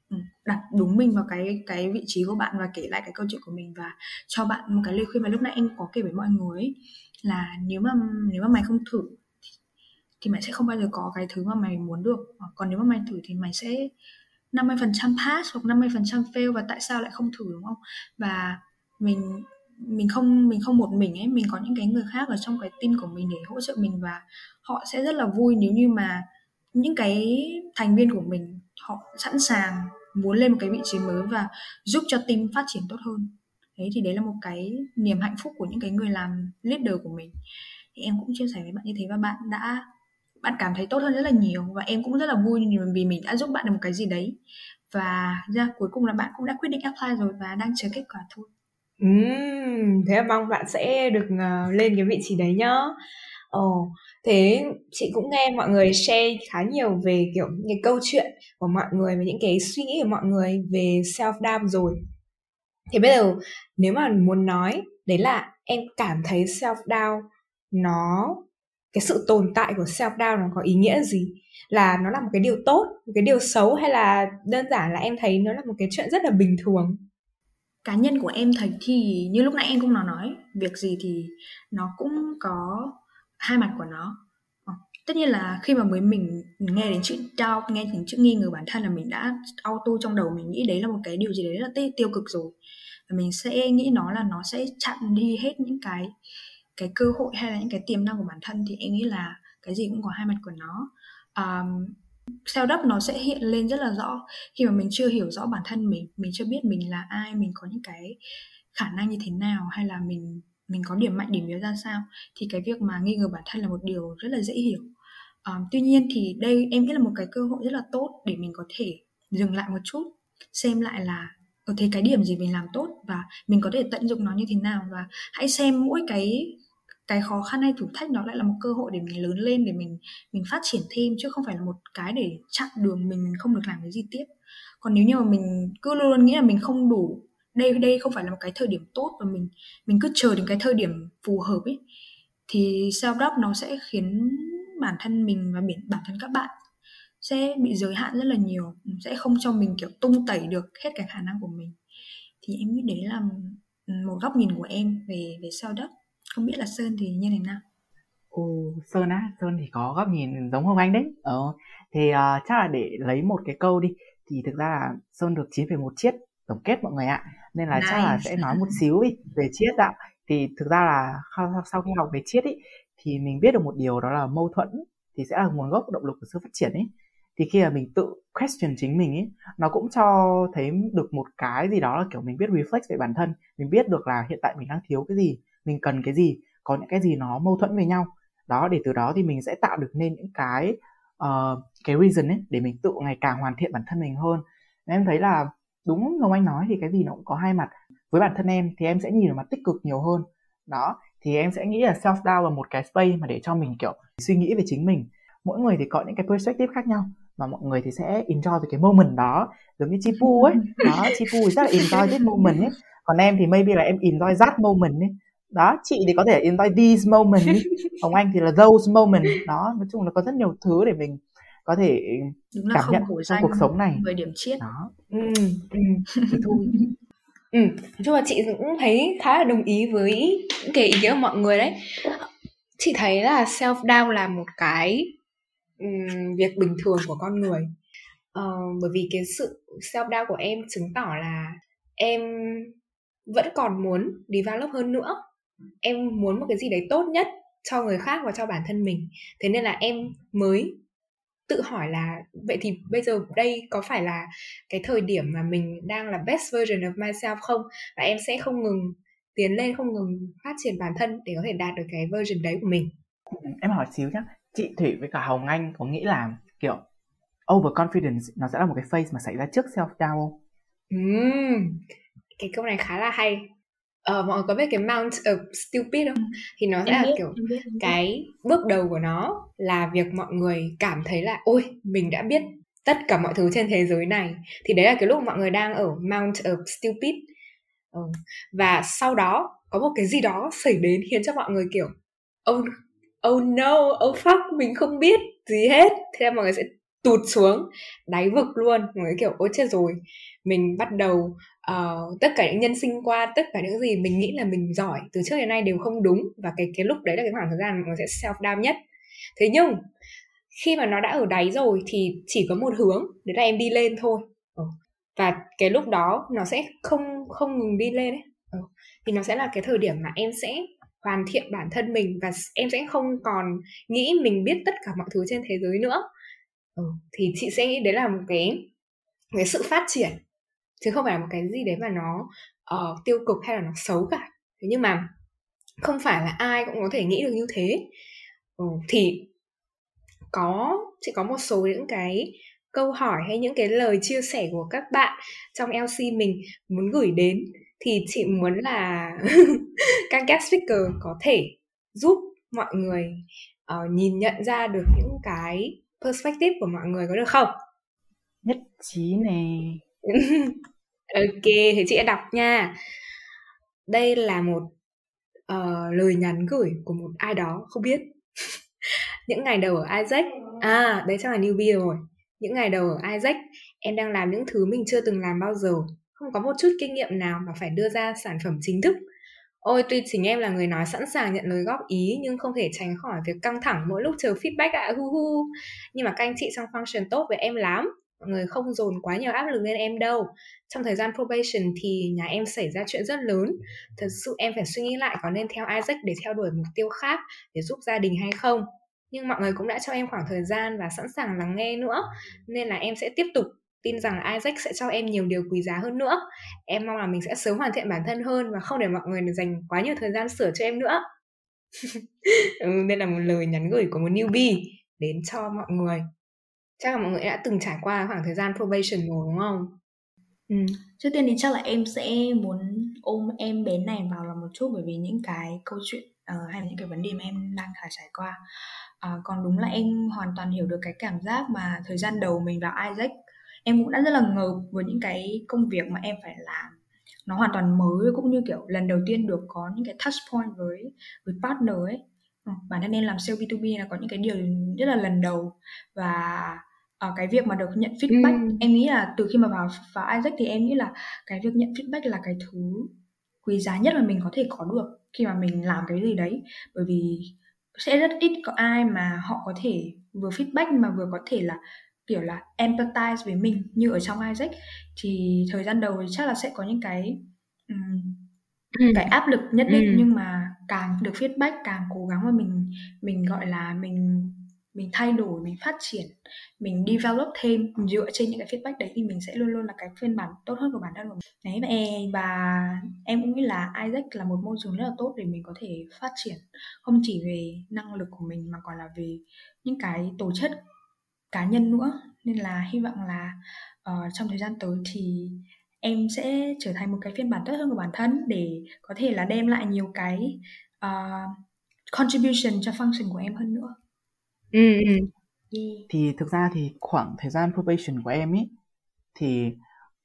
ừ, đặt đúng mình vào cái cái vị trí của bạn và kể lại cái câu chuyện của mình và cho bạn một cái lời khuyên mà lúc nãy em có kể với mọi người ấy, là nếu mà nếu mà mày không thử thì, thì mày sẽ không bao giờ có cái thứ mà mày muốn được. Còn nếu mà mày thử thì mày sẽ 50% pass hoặc 50% fail và tại sao lại không thử đúng không? Và mình mình không mình không một mình ấy mình có những cái người khác ở trong cái team của mình để hỗ trợ mình và họ sẽ rất là vui nếu như mà những cái thành viên của mình họ sẵn sàng muốn lên một cái vị trí mới và giúp cho team phát triển tốt hơn thế thì đấy là một cái niềm hạnh phúc của những cái người làm leader của mình thì em cũng chia sẻ với bạn như thế và bạn đã bạn cảm thấy tốt hơn rất là nhiều và em cũng rất là vui vì mình đã giúp bạn được một cái gì đấy và ra cuối cùng là bạn cũng đã quyết định apply rồi và đang chờ kết quả thôi uhm, thế là mong bạn sẽ được uh, lên cái vị trí đấy nhá. Ồ, thế chị cũng nghe mọi người share khá nhiều về kiểu những cái câu chuyện của mọi người và những cái suy nghĩ của mọi người về self doubt rồi. Thì bây giờ nếu mà muốn nói đấy là em cảm thấy self doubt nó cái sự tồn tại của self doubt nó có ý nghĩa gì? Là nó là một cái điều tốt, một cái điều xấu hay là đơn giản là em thấy nó là một cái chuyện rất là bình thường? cá nhân của em thấy thì như lúc nãy em cũng nói nói việc gì thì nó cũng có hai mặt của nó tất nhiên là khi mà mới mình nghe đến chữ doubt nghe đến chữ nghi ngờ bản thân là mình đã auto trong đầu mình nghĩ đấy là một cái điều gì đấy là tiêu cực rồi. Và mình sẽ nghĩ nó là nó sẽ chặn đi hết những cái cái cơ hội hay là những cái tiềm năng của bản thân thì em nghĩ là cái gì cũng có hai mặt của nó. Um, self doubt nó sẽ hiện lên rất là rõ. Khi mà mình chưa hiểu rõ bản thân mình mình chưa biết mình là ai mình có những cái khả năng như thế nào hay là mình mình có điểm mạnh điểm yếu ra sao thì cái việc mà nghi ngờ bản thân là một điều rất là dễ hiểu um, tuy nhiên thì đây em nghĩ là một cái cơ hội rất là tốt để mình có thể dừng lại một chút xem lại là ở thế cái điểm gì mình làm tốt và mình có thể tận dụng nó như thế nào và hãy xem mỗi cái cái khó khăn hay thử thách nó lại là một cơ hội để mình lớn lên để mình mình phát triển thêm chứ không phải là một cái để chặn đường mình không được làm cái gì tiếp. Còn nếu như mà mình cứ luôn luôn nghĩ là mình không đủ đây đây không phải là một cái thời điểm tốt và mình mình cứ chờ đến cái thời điểm phù hợp ấy thì self doubt nó sẽ khiến bản thân mình và biển bản thân các bạn sẽ bị giới hạn rất là nhiều sẽ không cho mình kiểu tung tẩy được hết cả khả năng của mình thì em nghĩ đấy là một góc nhìn của em về về self doubt không biết là sơn thì như thế nào Ồ, Sơn á, Sơn thì có góc nhìn giống Hồng Anh đấy. Ờ, thì uh, chắc là để lấy một cái câu đi, thì thực ra là Sơn được 9,1 chiết tổng kết mọi người ạ. Nên là nice. chắc là sẽ nói một [LAUGHS] xíu đi về chiết ạ. Thì thực ra là sau khi học về chiết ý, thì mình biết được một điều đó là mâu thuẫn thì sẽ là nguồn gốc động lực của sự phát triển ấy. Thì khi mà mình tự question chính mình ấy, nó cũng cho thấy được một cái gì đó là kiểu mình biết reflect về bản thân, mình biết được là hiện tại mình đang thiếu cái gì, mình cần cái gì, có những cái gì nó mâu thuẫn với nhau. Đó để từ đó thì mình sẽ tạo được nên những cái uh, cái reason ấy để mình tự ngày càng hoàn thiện bản thân mình hơn. Em thấy là đúng như anh nói thì cái gì nó cũng có hai mặt. Với bản thân em thì em sẽ nhìn vào mặt tích cực nhiều hơn. Đó thì em sẽ nghĩ là self doubt là một cái space mà để cho mình kiểu suy nghĩ về chính mình. Mỗi người thì có những cái perspective khác nhau và mọi người thì sẽ enjoy về cái moment đó giống như Chipu ấy. [LAUGHS] Đó Chipu rất là enjoy this moment ấy. Còn em thì maybe là em enjoy that moment ấy. Đó chị thì có thể enjoy these moments [LAUGHS] Hồng Anh thì là those moments đó nói chung là có rất nhiều thứ để mình có thể cảm nhận trong cuộc sống này. mười điểm chiết đó. Ừ, ừ. Thế thôi [LAUGHS] ừ nói chung là chị cũng thấy khá là đồng ý với những cái ý kiến của mọi người đấy. Chị thấy là self doubt là một cái um, việc bình thường của con người. Uh, bởi vì cái sự self doubt của em chứng tỏ là em vẫn còn muốn develop hơn nữa. Em muốn một cái gì đấy tốt nhất cho người khác và cho bản thân mình. Thế nên là em mới tự hỏi là vậy thì bây giờ đây có phải là cái thời điểm mà mình đang là best version of myself không? Và em sẽ không ngừng tiến lên không ngừng phát triển bản thân để có thể đạt được cái version đấy của mình. Em hỏi xíu nhé chị thủy với cả hồng anh có nghĩ là kiểu overconfidence nó sẽ là một cái phase mà xảy ra trước self doubt không? Uhm, cái câu này khá là hay uh, mọi người có biết cái Mount of Stupid không? Thì nó sẽ là kiểu cái bước đầu của nó là việc mọi người cảm thấy là ôi mình đã biết tất cả mọi thứ trên thế giới này thì đấy là cái lúc mọi người đang ở Mount of Stupid ừ. và sau đó có một cái gì đó xảy đến khiến cho mọi người kiểu oh oh no oh fuck mình không biết gì hết thế là mọi người sẽ tụt xuống đáy vực luôn mọi người kiểu ôi chết rồi mình bắt đầu uh, tất cả những nhân sinh qua tất cả những gì mình nghĩ là mình giỏi từ trước đến nay đều không đúng và cái cái lúc đấy là cái khoảng thời gian mà sẽ self down nhất. Thế nhưng khi mà nó đã ở đáy rồi thì chỉ có một hướng đấy là em đi lên thôi. Ờ, và cái lúc đó nó sẽ không không ngừng đi lên ấy. Ờ, thì nó sẽ là cái thời điểm mà em sẽ hoàn thiện bản thân mình và em sẽ không còn nghĩ mình biết tất cả mọi thứ trên thế giới nữa. Ừ. thì chị sẽ nghĩ đấy là một cái cái sự phát triển chứ không phải là một cái gì đấy mà nó uh, tiêu cực hay là nó xấu cả thế nhưng mà không phải là ai cũng có thể nghĩ được như thế ừ, thì có chỉ có một số những cái câu hỏi hay những cái lời chia sẻ của các bạn trong LC mình muốn gửi đến thì chị muốn là [LAUGHS] các guest speaker có thể giúp mọi người uh, nhìn nhận ra được những cái perspective của mọi người có được không? Nhất trí nè. [LAUGHS] ok, thì chị đã đọc nha. Đây là một uh, lời nhắn gửi của một ai đó không biết. [LAUGHS] những ngày đầu ở Isaac, à đấy chắc là newbie rồi. Những ngày đầu ở Isaac, em đang làm những thứ mình chưa từng làm bao giờ, không có một chút kinh nghiệm nào mà phải đưa ra sản phẩm chính thức. Ôi tuy chính em là người nói sẵn sàng nhận lời góp ý nhưng không thể tránh khỏi việc căng thẳng mỗi lúc chờ feedback ạ, à, hu hu. Nhưng mà các anh chị trong function tốt với em lắm mọi người không dồn quá nhiều áp lực lên em đâu. Trong thời gian probation thì nhà em xảy ra chuyện rất lớn. Thật sự em phải suy nghĩ lại có nên theo Isaac để theo đuổi mục tiêu khác để giúp gia đình hay không. Nhưng mọi người cũng đã cho em khoảng thời gian và sẵn sàng lắng nghe nữa nên là em sẽ tiếp tục tin rằng Isaac sẽ cho em nhiều điều quý giá hơn nữa. Em mong là mình sẽ sớm hoàn thiện bản thân hơn và không để mọi người dành quá nhiều thời gian sửa cho em nữa. [LAUGHS] Ừ, đây là một lời nhắn gửi của một newbie đến cho mọi người chắc là mọi người đã từng trải qua khoảng thời gian probation rồi đúng không? Ừ. trước tiên thì chắc là em sẽ muốn ôm em bé này vào là một chút bởi vì những cái câu chuyện uh, hay là những cái vấn đề mà em đang phải trải qua uh, còn đúng là em hoàn toàn hiểu được cái cảm giác mà thời gian đầu mình vào Isaac. Em cũng đã rất là ngợp với những cái công việc mà em phải làm. Nó hoàn toàn mới cũng như kiểu lần đầu tiên được có những cái touch point với với partner ấy. Ừ, bản thân em làm sale B2B là có những cái điều rất là lần đầu và ở ờ, cái việc mà được nhận feedback ừ. em nghĩ là từ khi mà vào vào Isaac thì em nghĩ là cái việc nhận feedback là cái thứ quý giá nhất mà mình có thể có được khi mà mình làm cái gì đấy bởi vì sẽ rất ít có ai mà họ có thể vừa feedback mà vừa có thể là kiểu là empathize với mình như ở trong Isaac thì thời gian đầu thì chắc là sẽ có những cái um, ừ. cái áp lực nhất định ừ. nhưng mà càng được feedback càng cố gắng mà mình mình gọi là mình mình thay đổi mình phát triển mình develop thêm dựa trên những cái feedback đấy thì mình sẽ luôn luôn là cái phiên bản tốt hơn của bản thân của mình đấy và em, và em cũng nghĩ là Isaac là một môi trường rất là tốt để mình có thể phát triển không chỉ về năng lực của mình mà còn là về những cái tổ chất cá nhân nữa nên là hy vọng là uh, trong thời gian tới thì em sẽ trở thành một cái phiên bản tốt hơn của bản thân để có thể là đem lại nhiều cái uh, contribution cho function của em hơn nữa. Ừ, ừ. Thì thực ra thì khoảng thời gian probation của em ý thì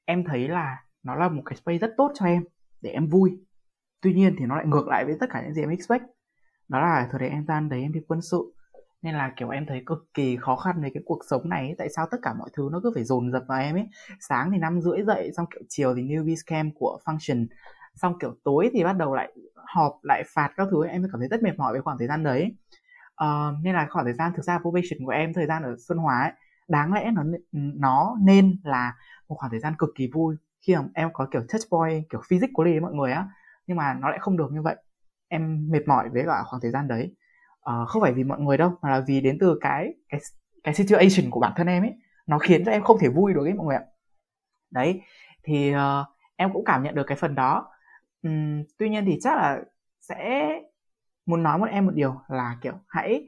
em thấy là nó là một cái space rất tốt cho em để em vui. Tuy nhiên thì nó lại ngược lại với tất cả những gì em expect. Đó là thời điểm em gian đấy em đi quân sự nên là kiểu em thấy cực kỳ khó khăn với cái cuộc sống này ấy. tại sao tất cả mọi thứ nó cứ phải dồn dập vào em ấy sáng thì năm rưỡi dậy xong kiểu chiều thì newbie scam của function xong kiểu tối thì bắt đầu lại họp lại phạt các thứ ấy. em cảm thấy rất mệt mỏi với khoảng thời gian đấy uh, nên là khoảng thời gian thực ra probation của em thời gian ở xuân hóa ấy, đáng lẽ nó nó nên là một khoảng thời gian cực kỳ vui. Khi mà em có kiểu touch point kiểu physical với mọi người á nhưng mà nó lại không được như vậy. Em mệt mỏi với cả khoảng thời gian đấy. Uh, không phải vì mọi người đâu mà là vì đến từ cái cái cái situation của bản thân em ấy nó khiến cho em không thể vui được ấy mọi người ạ. Đấy thì uh, em cũng cảm nhận được cái phần đó. Uhm, tuy nhiên thì chắc là sẽ muốn nói một em một điều là kiểu hãy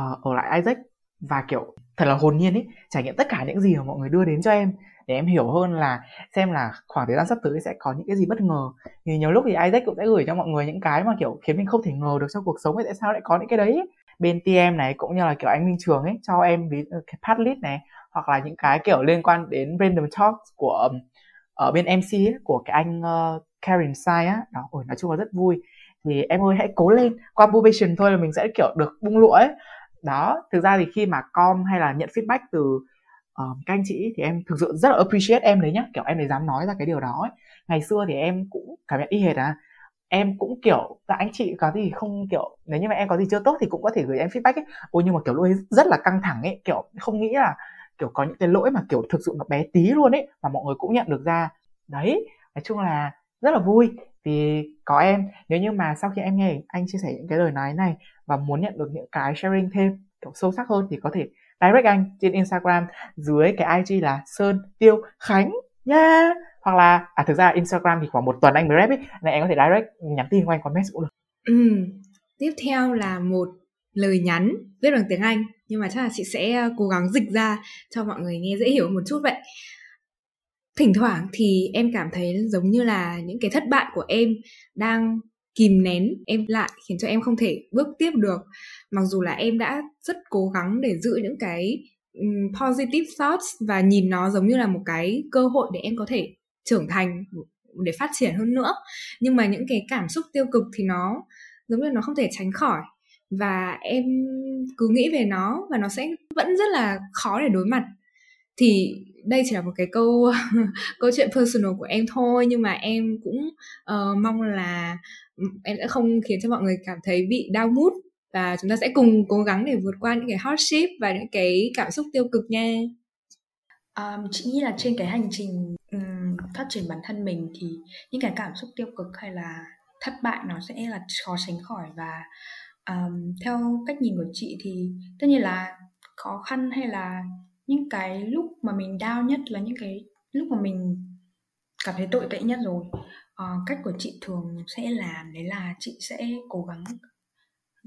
uh, ở lại Isaac và kiểu thật là hồn nhiên ấy trải nghiệm tất cả những gì mà mọi người đưa đến cho em để em hiểu hơn là xem là khoảng thời gian sắp tới sẽ có những cái gì bất ngờ. Thì nhiều lúc thì Isaac cũng sẽ gửi cho mọi người những cái mà kiểu khiến mình không thể ngờ được trong cuộc sống ấy tại sao lại có những cái đấy. Bên TM này cũng như là kiểu anh Minh Trường ấy cho em ví cái Padlet này hoặc là những cái kiểu liên quan đến random talk của ở bên MC ấy, của cái anh uh, Karen Sai á. Đó ôi nói chung là rất vui thì em ơi hãy cố lên. Qua probation thôi là mình sẽ kiểu được bung lụa ấy. Đó thực ra thì khi mà com hay là nhận feedback từ uh, các anh chị thì em thực sự rất là appreciate em đấy nhá. Kiểu em đấy dám nói ra cái điều đó ấy. ngày xưa thì em cũng cảm nhận y hệt à. Em cũng kiểu là anh chị có gì không kiểu nếu như mà em có gì chưa tốt thì cũng có thể gửi em feedback ấy. Ôi nhưng mà kiểu lúc ấy rất là căng thẳng ấy. Kiểu không nghĩ là kiểu có những cái lỗi mà kiểu thực sự nó bé tí luôn ấy mà mọi người cũng nhận được ra. Đấy nói chung là rất là vui. Vì có em nếu như mà sau khi em nghe anh chia sẻ những cái lời nói này và muốn nhận được những cái sharing thêm, kiểu, sâu sắc hơn thì có thể direct anh trên Instagram dưới cái IG là Sơn Tiêu Khánh nha yeah. hoặc là à thực ra Instagram thì khoảng một tuần anh mới rep ấy, nên em có thể direct, nhắn tin qua anh qua message cũng được. Ừ. Tiếp theo là một lời nhắn viết bằng tiếng Anh, nhưng mà chắc là chị sẽ ờ, cố gắng dịch ra cho mọi người nghe dễ hiểu một chút vậy. Thỉnh thoảng thì em cảm thấy giống như là những cái thất bại của em đang kìm nén em lại, khiến cho em không thể bước tiếp được. Mặc dù là em đã rất cố gắng để giữ những cái positive thoughts và nhìn nó giống như là một cái cơ hội để em có thể trưởng thành, để phát triển hơn nữa, nhưng mà những cái cảm xúc tiêu cực thì nó giống như nó không thể tránh khỏi. Và em cứ nghĩ về nó và nó sẽ vẫn rất là khó để đối mặt. Thì đây chỉ là một cái câu [LAUGHS] câu chuyện personal của em thôi nhưng mà em cũng uh, mong là ừ, em sẽ không khiến cho mọi người cảm thấy bị đau mút và chúng ta sẽ cùng cố gắng để vượt qua những cái hardship và những cái cảm xúc tiêu cực nha. Um, chị nghĩ là trên cái hành trình um, phát triển bản thân mình thì những cái cảm xúc tiêu cực hay là thất bại nó sẽ là khó tránh khỏi. Và um, theo cách nhìn của chị thì tất nhiên là khó khăn hay là những cái lúc mà mình đau nhất là những cái lúc mà mình cảm thấy tội tệ nhất rồi. À, cách của chị thường sẽ làm đấy là chị sẽ cố gắng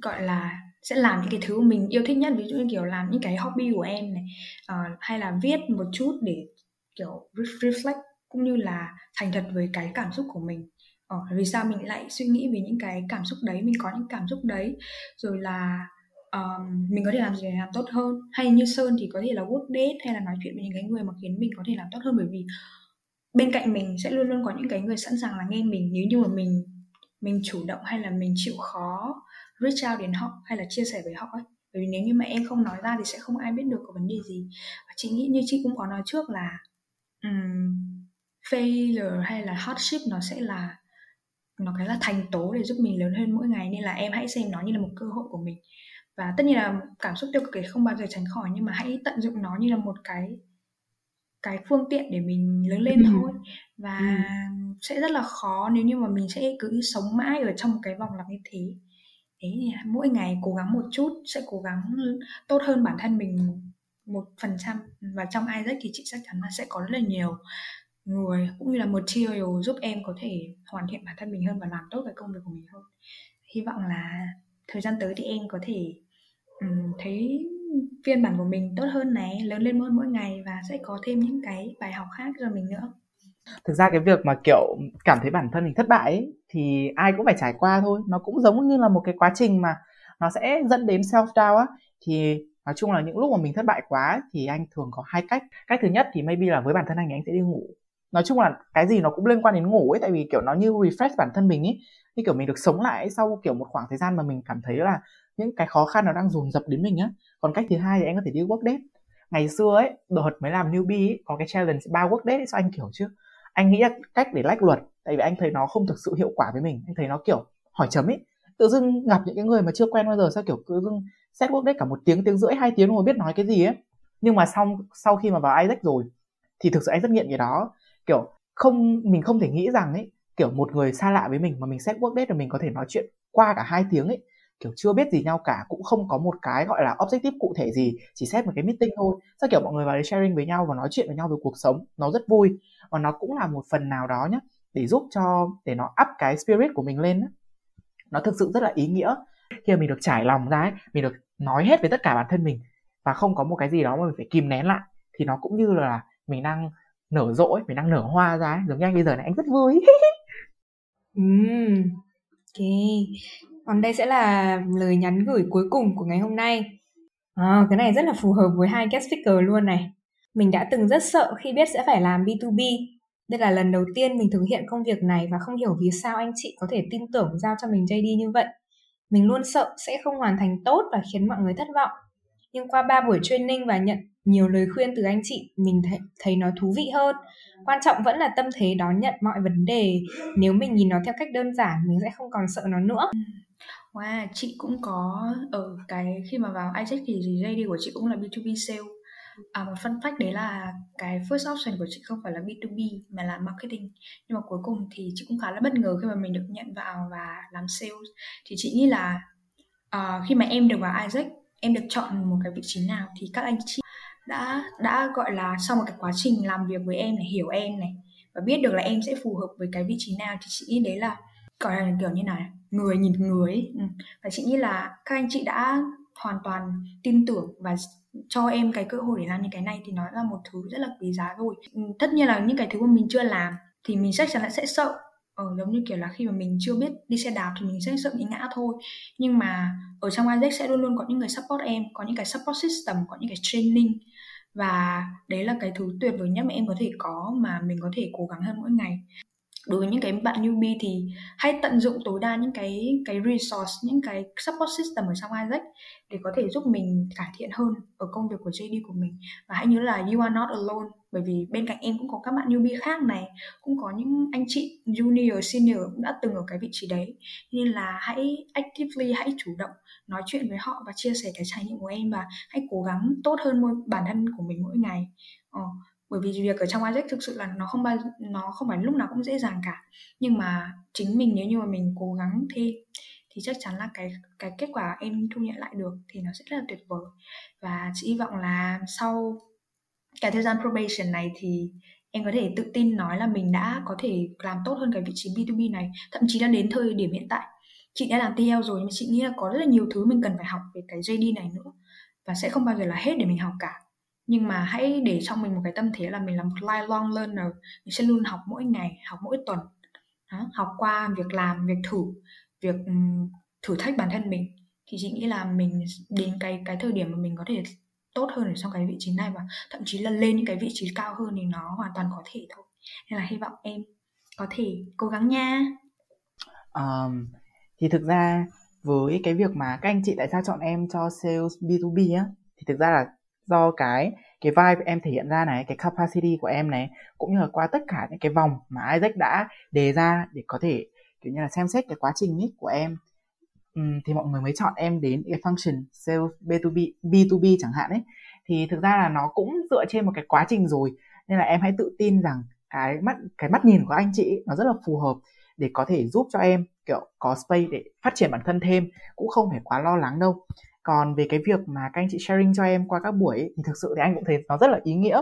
gọi là sẽ làm những cái thứ mà mình yêu thích nhất ví dụ như kiểu làm những cái hobby của em này uh, hay là viết một chút để kiểu reflect cũng như là thành thật với cái cảm xúc của mình. Ờ, vì sao mình lại suy nghĩ về những cái cảm xúc đấy mình có những cảm xúc đấy. Rồi là um, mình có thể làm gì để làm tốt hơn? Hay như sơn thì có thể là work date hay là nói chuyện với những cái người mà khiến mình có thể làm tốt hơn? Bởi vì bên cạnh mình sẽ luôn luôn có những cái người sẵn sàng là nghe mình. Nếu như mà mình mình chủ động hay là mình chịu khó reach out đến họ hay là chia sẻ với họ ấy. Bởi vì nếu như mà em không nói ra thì sẽ không ai biết được có vấn đề gì. Và chị nghĩ như chị cũng có nói trước là um, failure hay là hardship nó sẽ là nó cái là thành tố để giúp mình lớn hơn mỗi ngày. Nên là em hãy xem nó như là một cơ hội của mình và tất nhiên là cảm xúc tiêu cực thì không bao giờ tránh khỏi nhưng mà hãy tận dụng nó như là một cái cái phương tiện để mình lớn lên ừ. thôi và ừ. sẽ rất là khó nếu như mà mình sẽ cứ sống mãi ở trong một cái vòng lặp như thế thế mỗi ngày cố gắng một chút sẽ cố gắng tốt hơn bản thân mình một phần trăm và trong Isaac thì chị chắc chắn là sẽ có rất là nhiều người cũng như là material giúp em có thể hoàn thiện bản thân mình hơn và làm tốt cái công việc của mình hơn hy vọng là thời gian tới thì em có thể um, thấy phiên bản của mình tốt hơn này lớn lên hơn mỗi ngày và sẽ có thêm những cái bài học khác cho mình nữa. Thực ra cái việc mà kiểu cảm thấy bản thân mình thất bại ấy, thì ai cũng phải trải qua thôi. Nó cũng giống như là một cái quá trình mà nó sẽ dẫn đến self doubt á. Thì nói chung là những lúc mà mình thất bại quá thì anh thường có hai cách. Cách thứ nhất thì maybe là với bản thân anh anh sẽ đi ngủ nói chung là cái gì nó cũng liên quan đến ngủ ấy tại vì kiểu nó như refresh bản thân mình ấy. Như kiểu mình được sống lại sau kiểu một khoảng thời gian mà mình cảm thấy là những cái khó khăn nó đang dồn dập đến mình á. Còn cách thứ hai thì anh có thể đi work date. Ngày xưa ấy đợt mới làm newbie ấy, có cái challenge ba work date ấy, sao anh kiểu chứ anh nghĩ là cách để lách luật tại vì anh thấy nó không thực sự hiệu quả với mình. Anh thấy nó kiểu hỏi chấm ấy. Tự dưng gặp những cái người mà chưa quen bao giờ sao kiểu tự dưng set work date cả một tiếng tiếng rưỡi hai tiếng rồi biết nói cái gì ấy. Nhưng mà xong sau khi mà vào Isaac rồi thì thực sự anh rất nghiện cái đó kiểu không mình không thể nghĩ rằng ấy kiểu một người xa lạ với mình mà mình set work date rồi mình có thể nói chuyện qua cả hai tiếng ấy. Kiểu chưa biết gì nhau cả cũng không có một cái gọi là objective cụ thể gì chỉ xét một cái meeting thôi. Sao kiểu mọi người vào đấy sharing với nhau và nói chuyện với nhau về cuộc sống nó rất vui. Và nó cũng là một phần nào đó nhé để giúp cho để nó up cái spirit của mình lên nó thực sự rất là ý nghĩa. Khi mà mình được trải lòng ra ấy, mình được nói hết với tất cả bản thân mình và không có một cái gì đó mà mình phải kìm nén lại thì nó cũng như là mình đang nở rộ ấy, mình đang nở hoa ra ấy. giống như anh bây giờ này anh rất vui [LAUGHS] uhm, ok còn đây sẽ là lời nhắn gửi cuối cùng của ngày hôm nay à, cái này rất là phù hợp với hai guest speaker luôn này mình đã từng rất sợ khi biết sẽ phải làm B2B đây là lần đầu tiên mình thực hiện công việc này và không hiểu vì sao anh chị có thể tin tưởng giao cho mình JD như vậy. Mình luôn sợ sẽ không hoàn thành tốt và khiến mọi người thất vọng. Nhưng qua 3 buổi training và nhận nhiều lời khuyên từ anh chị, mình thấy, thấy nó thú vị hơn. Quan trọng vẫn là tâm thế đón nhận mọi vấn đề. Nếu mình nhìn nó theo cách đơn giản, mình sẽ không còn sợ nó nữa. Wow, chị cũng có ở cái khi mà vào iTech thì JD của chị cũng là B2B sale À, một fun fact đấy là cái first option của chị không phải là B2B mà là marketing nhưng mà cuối cùng thì chị cũng khá là bất ngờ khi mà mình được nhận vào và làm sales thì chị nghĩ là uh, khi mà em được vào Isaac em được chọn một cái vị trí nào thì các anh chị đã đã gọi là sau một cái quá trình làm việc với em này hiểu em này và biết được là em sẽ phù hợp với cái vị trí nào thì chị nghĩ đấy là gọi là kiểu như này người nhìn người ấy. Ừ. Và chị nghĩ là các anh chị đã hoàn toàn tin tưởng và cho em cái cơ hội để làm những cái này thì nó là một thứ rất là quý giá rồi. Ừ, tất nhiên là những cái thứ mà mình chưa làm thì mình chắc chắn là sẽ sợ. Ờ, giống như kiểu là khi mà mình chưa biết đi xe đạp thì mình sẽ sợ bị ngã thôi. Nhưng mà ở trong Isaac sẽ luôn luôn có những người support em có những cái support system có những cái training và đấy là cái thứ tuyệt vời nhất mà em có thể có mà mình có thể cố gắng hơn mỗi ngày đối với những cái bạn newbie thì hãy tận dụng tối đa những cái cái resource những cái support system ở trong Isaac để có thể giúp mình cải thiện hơn ở công việc của JD của mình. Và hãy nhớ là you are not alone bởi vì bên cạnh em cũng có các bạn newbie khác này cũng có những anh chị junior senior cũng đã từng ở cái vị trí đấy. Nên là hãy actively hãy chủ động nói chuyện với họ và chia sẻ cái trải nghiệm của em và hãy cố gắng tốt hơn bản thân của mình mỗi ngày. Ờ, bởi vì việc ở trong Ajax thực sự là nó không bao, nó không phải lúc nào cũng dễ dàng cả. Nhưng mà chính mình, nếu như mà mình cố gắng thi thì chắc chắn là cái cái kết quả em thu nhận lại được thì nó sẽ rất là tuyệt vời. Và chị hy vọng là sau cái thời gian probation này thì em có thể tự tin nói là mình đã có thể làm tốt hơn cái vị trí B2B này. Thậm chí là đến thời điểm hiện tại, chị đã làm TL rồi nhưng mà chị nghĩ là có rất là nhiều thứ mình cần phải học về cái JD này nữa. Và sẽ không bao giờ là hết để mình học cả nhưng mà hãy để trong mình một cái tâm thế là mình là một lifelong learner. Mình sẽ luôn học mỗi ngày học mỗi tuần. Đó, học qua việc làm việc thử việc ừ, thử thách bản thân mình. Thì chị nghĩ là mình đến cái cái thời điểm mà mình có thể tốt hơn ở trong cái vị trí này và thậm chí là lên những cái vị trí cao hơn thì nó hoàn toàn có thể thôi. Nên là hy vọng em có thể cố gắng nha. Um, thì thực ra với cái việc mà các anh chị tại sao chọn em cho sales B2B á thì thực ra là do cái cái vibe em thể hiện ra này cái capacity của em này cũng như là qua tất cả những cái vòng mà Isaac đã đề ra để có thể kiểu như là xem xét cái quá trình ấy của em. Um, thì mọi người mới chọn em đến cái function sales B2B B2B chẳng hạn ấy. Thì thực ra là nó cũng dựa trên một cái quá trình rồi. Nên là em hãy tự tin rằng cái mắt cái mắt nhìn của anh chị nó rất là phù hợp để có thể giúp cho em kiểu có space để phát triển bản thân thêm cũng không phải quá lo lắng đâu còn về cái việc mà các anh chị sharing cho em qua các buổi ấy, thì thực sự thì anh cũng thấy nó rất là ý nghĩa.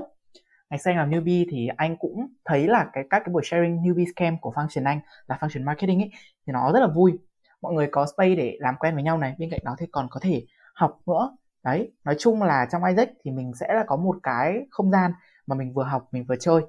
Ngày xưa anh làm newbie thì anh cũng thấy là cái các cái buổi sharing newbie scam của function anh là function marketing ấy thì nó rất là vui. Mọi người có space để làm quen với nhau này bên cạnh đó thì còn có thể học nữa. Đấy nói chung là trong Isaac thì mình sẽ là có một cái không gian mà mình vừa học mình vừa chơi.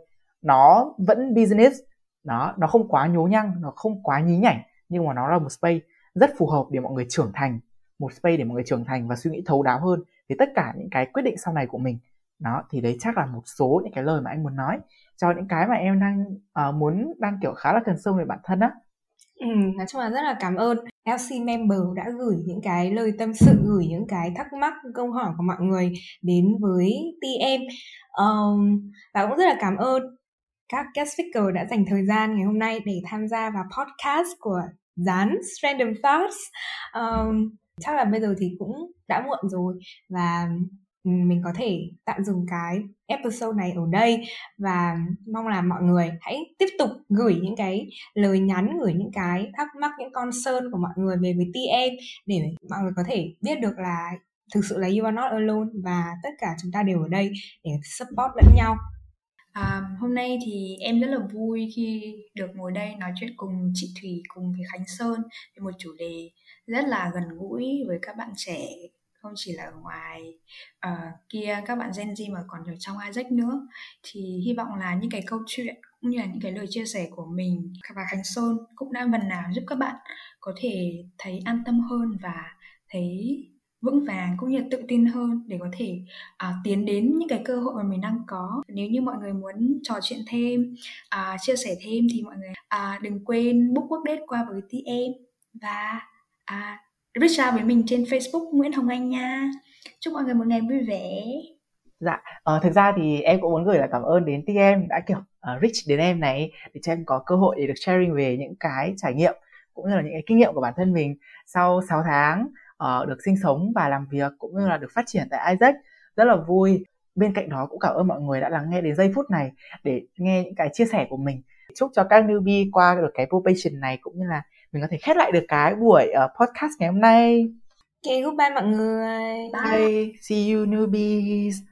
Nó vẫn business nó nó không quá nhố nhăng nó không quá nhí nhảnh nhưng mà nó là một space rất phù hợp để mọi người trưởng thành một space để mọi người trưởng thành và suy nghĩ thấu đáo hơn về tất cả những cái quyết định sau này của mình đó thì đấy chắc là một số những cái lời mà anh muốn nói cho những cái mà em đang uh, muốn đang kiểu khá là cần sâu về bản thân á Ừ, nói chung là rất là cảm ơn LC member đã gửi những cái lời tâm sự, gửi những cái thắc mắc, câu hỏi của mọi người đến với TM. Um, và cũng rất là cảm ơn các guest speaker đã dành thời gian ngày hôm nay để tham gia vào podcast của Dán Random Thoughts. Um, chắc là bây giờ thì cũng đã muộn rồi và mình có thể tạm dừng cái episode này ở đây và mong là mọi người hãy tiếp tục gửi những cái lời nhắn gửi những cái thắc mắc những con sơn của mọi người về với TM để mọi người có thể biết được là thực sự là you are not alone và tất cả chúng ta đều ở đây để support lẫn nhau. À, hôm nay thì em rất là vui khi được ngồi đây nói chuyện cùng chị Thủy cùng với Khánh Sơn về một chủ đề rất là gần gũi với các bạn trẻ không chỉ là ở ngoài uh, kia các bạn Gen Z mà còn ở trong Isaac nữa. Thì hy vọng là những cái câu chuyện cũng như là những cái lời chia sẻ của mình và Khánh Sơn cũng đã phần nào giúp các bạn có thể thấy an tâm hơn và thấy vững vàng cũng như là tự tin hơn để có thể uh, tiến đến những cái cơ hội mà mình đang có. Nếu như mọi người muốn trò chuyện thêm uh, chia sẻ thêm thì mọi người uh, đừng quên book work date qua với TM và à reach out với mình trên Facebook Nguyễn Hồng Anh nha. Chúc mọi người một ngày vui vẻ. Dạ uh, thực ra thì em cũng muốn gửi lời cảm ơn đến TM đã kiểu uh, reach đến em này để cho em có cơ hội để được sharing về những cái trải nghiệm cũng như là những cái kinh nghiệm của bản thân mình sau 6 tháng uh, được sinh sống và làm việc cũng như là được phát triển tại Isaac. Rất là vui. Bên cạnh đó cũng cảm ơn mọi người đã lắng nghe đến giây phút này để nghe những cái chia sẻ của mình. Chúc cho các newbie qua được cái probation này cũng như là mình có thể khép lại được cái buổi uh, podcast ngày hôm nay Okay, goodbye mọi người. Bye. Bye. See you newbies.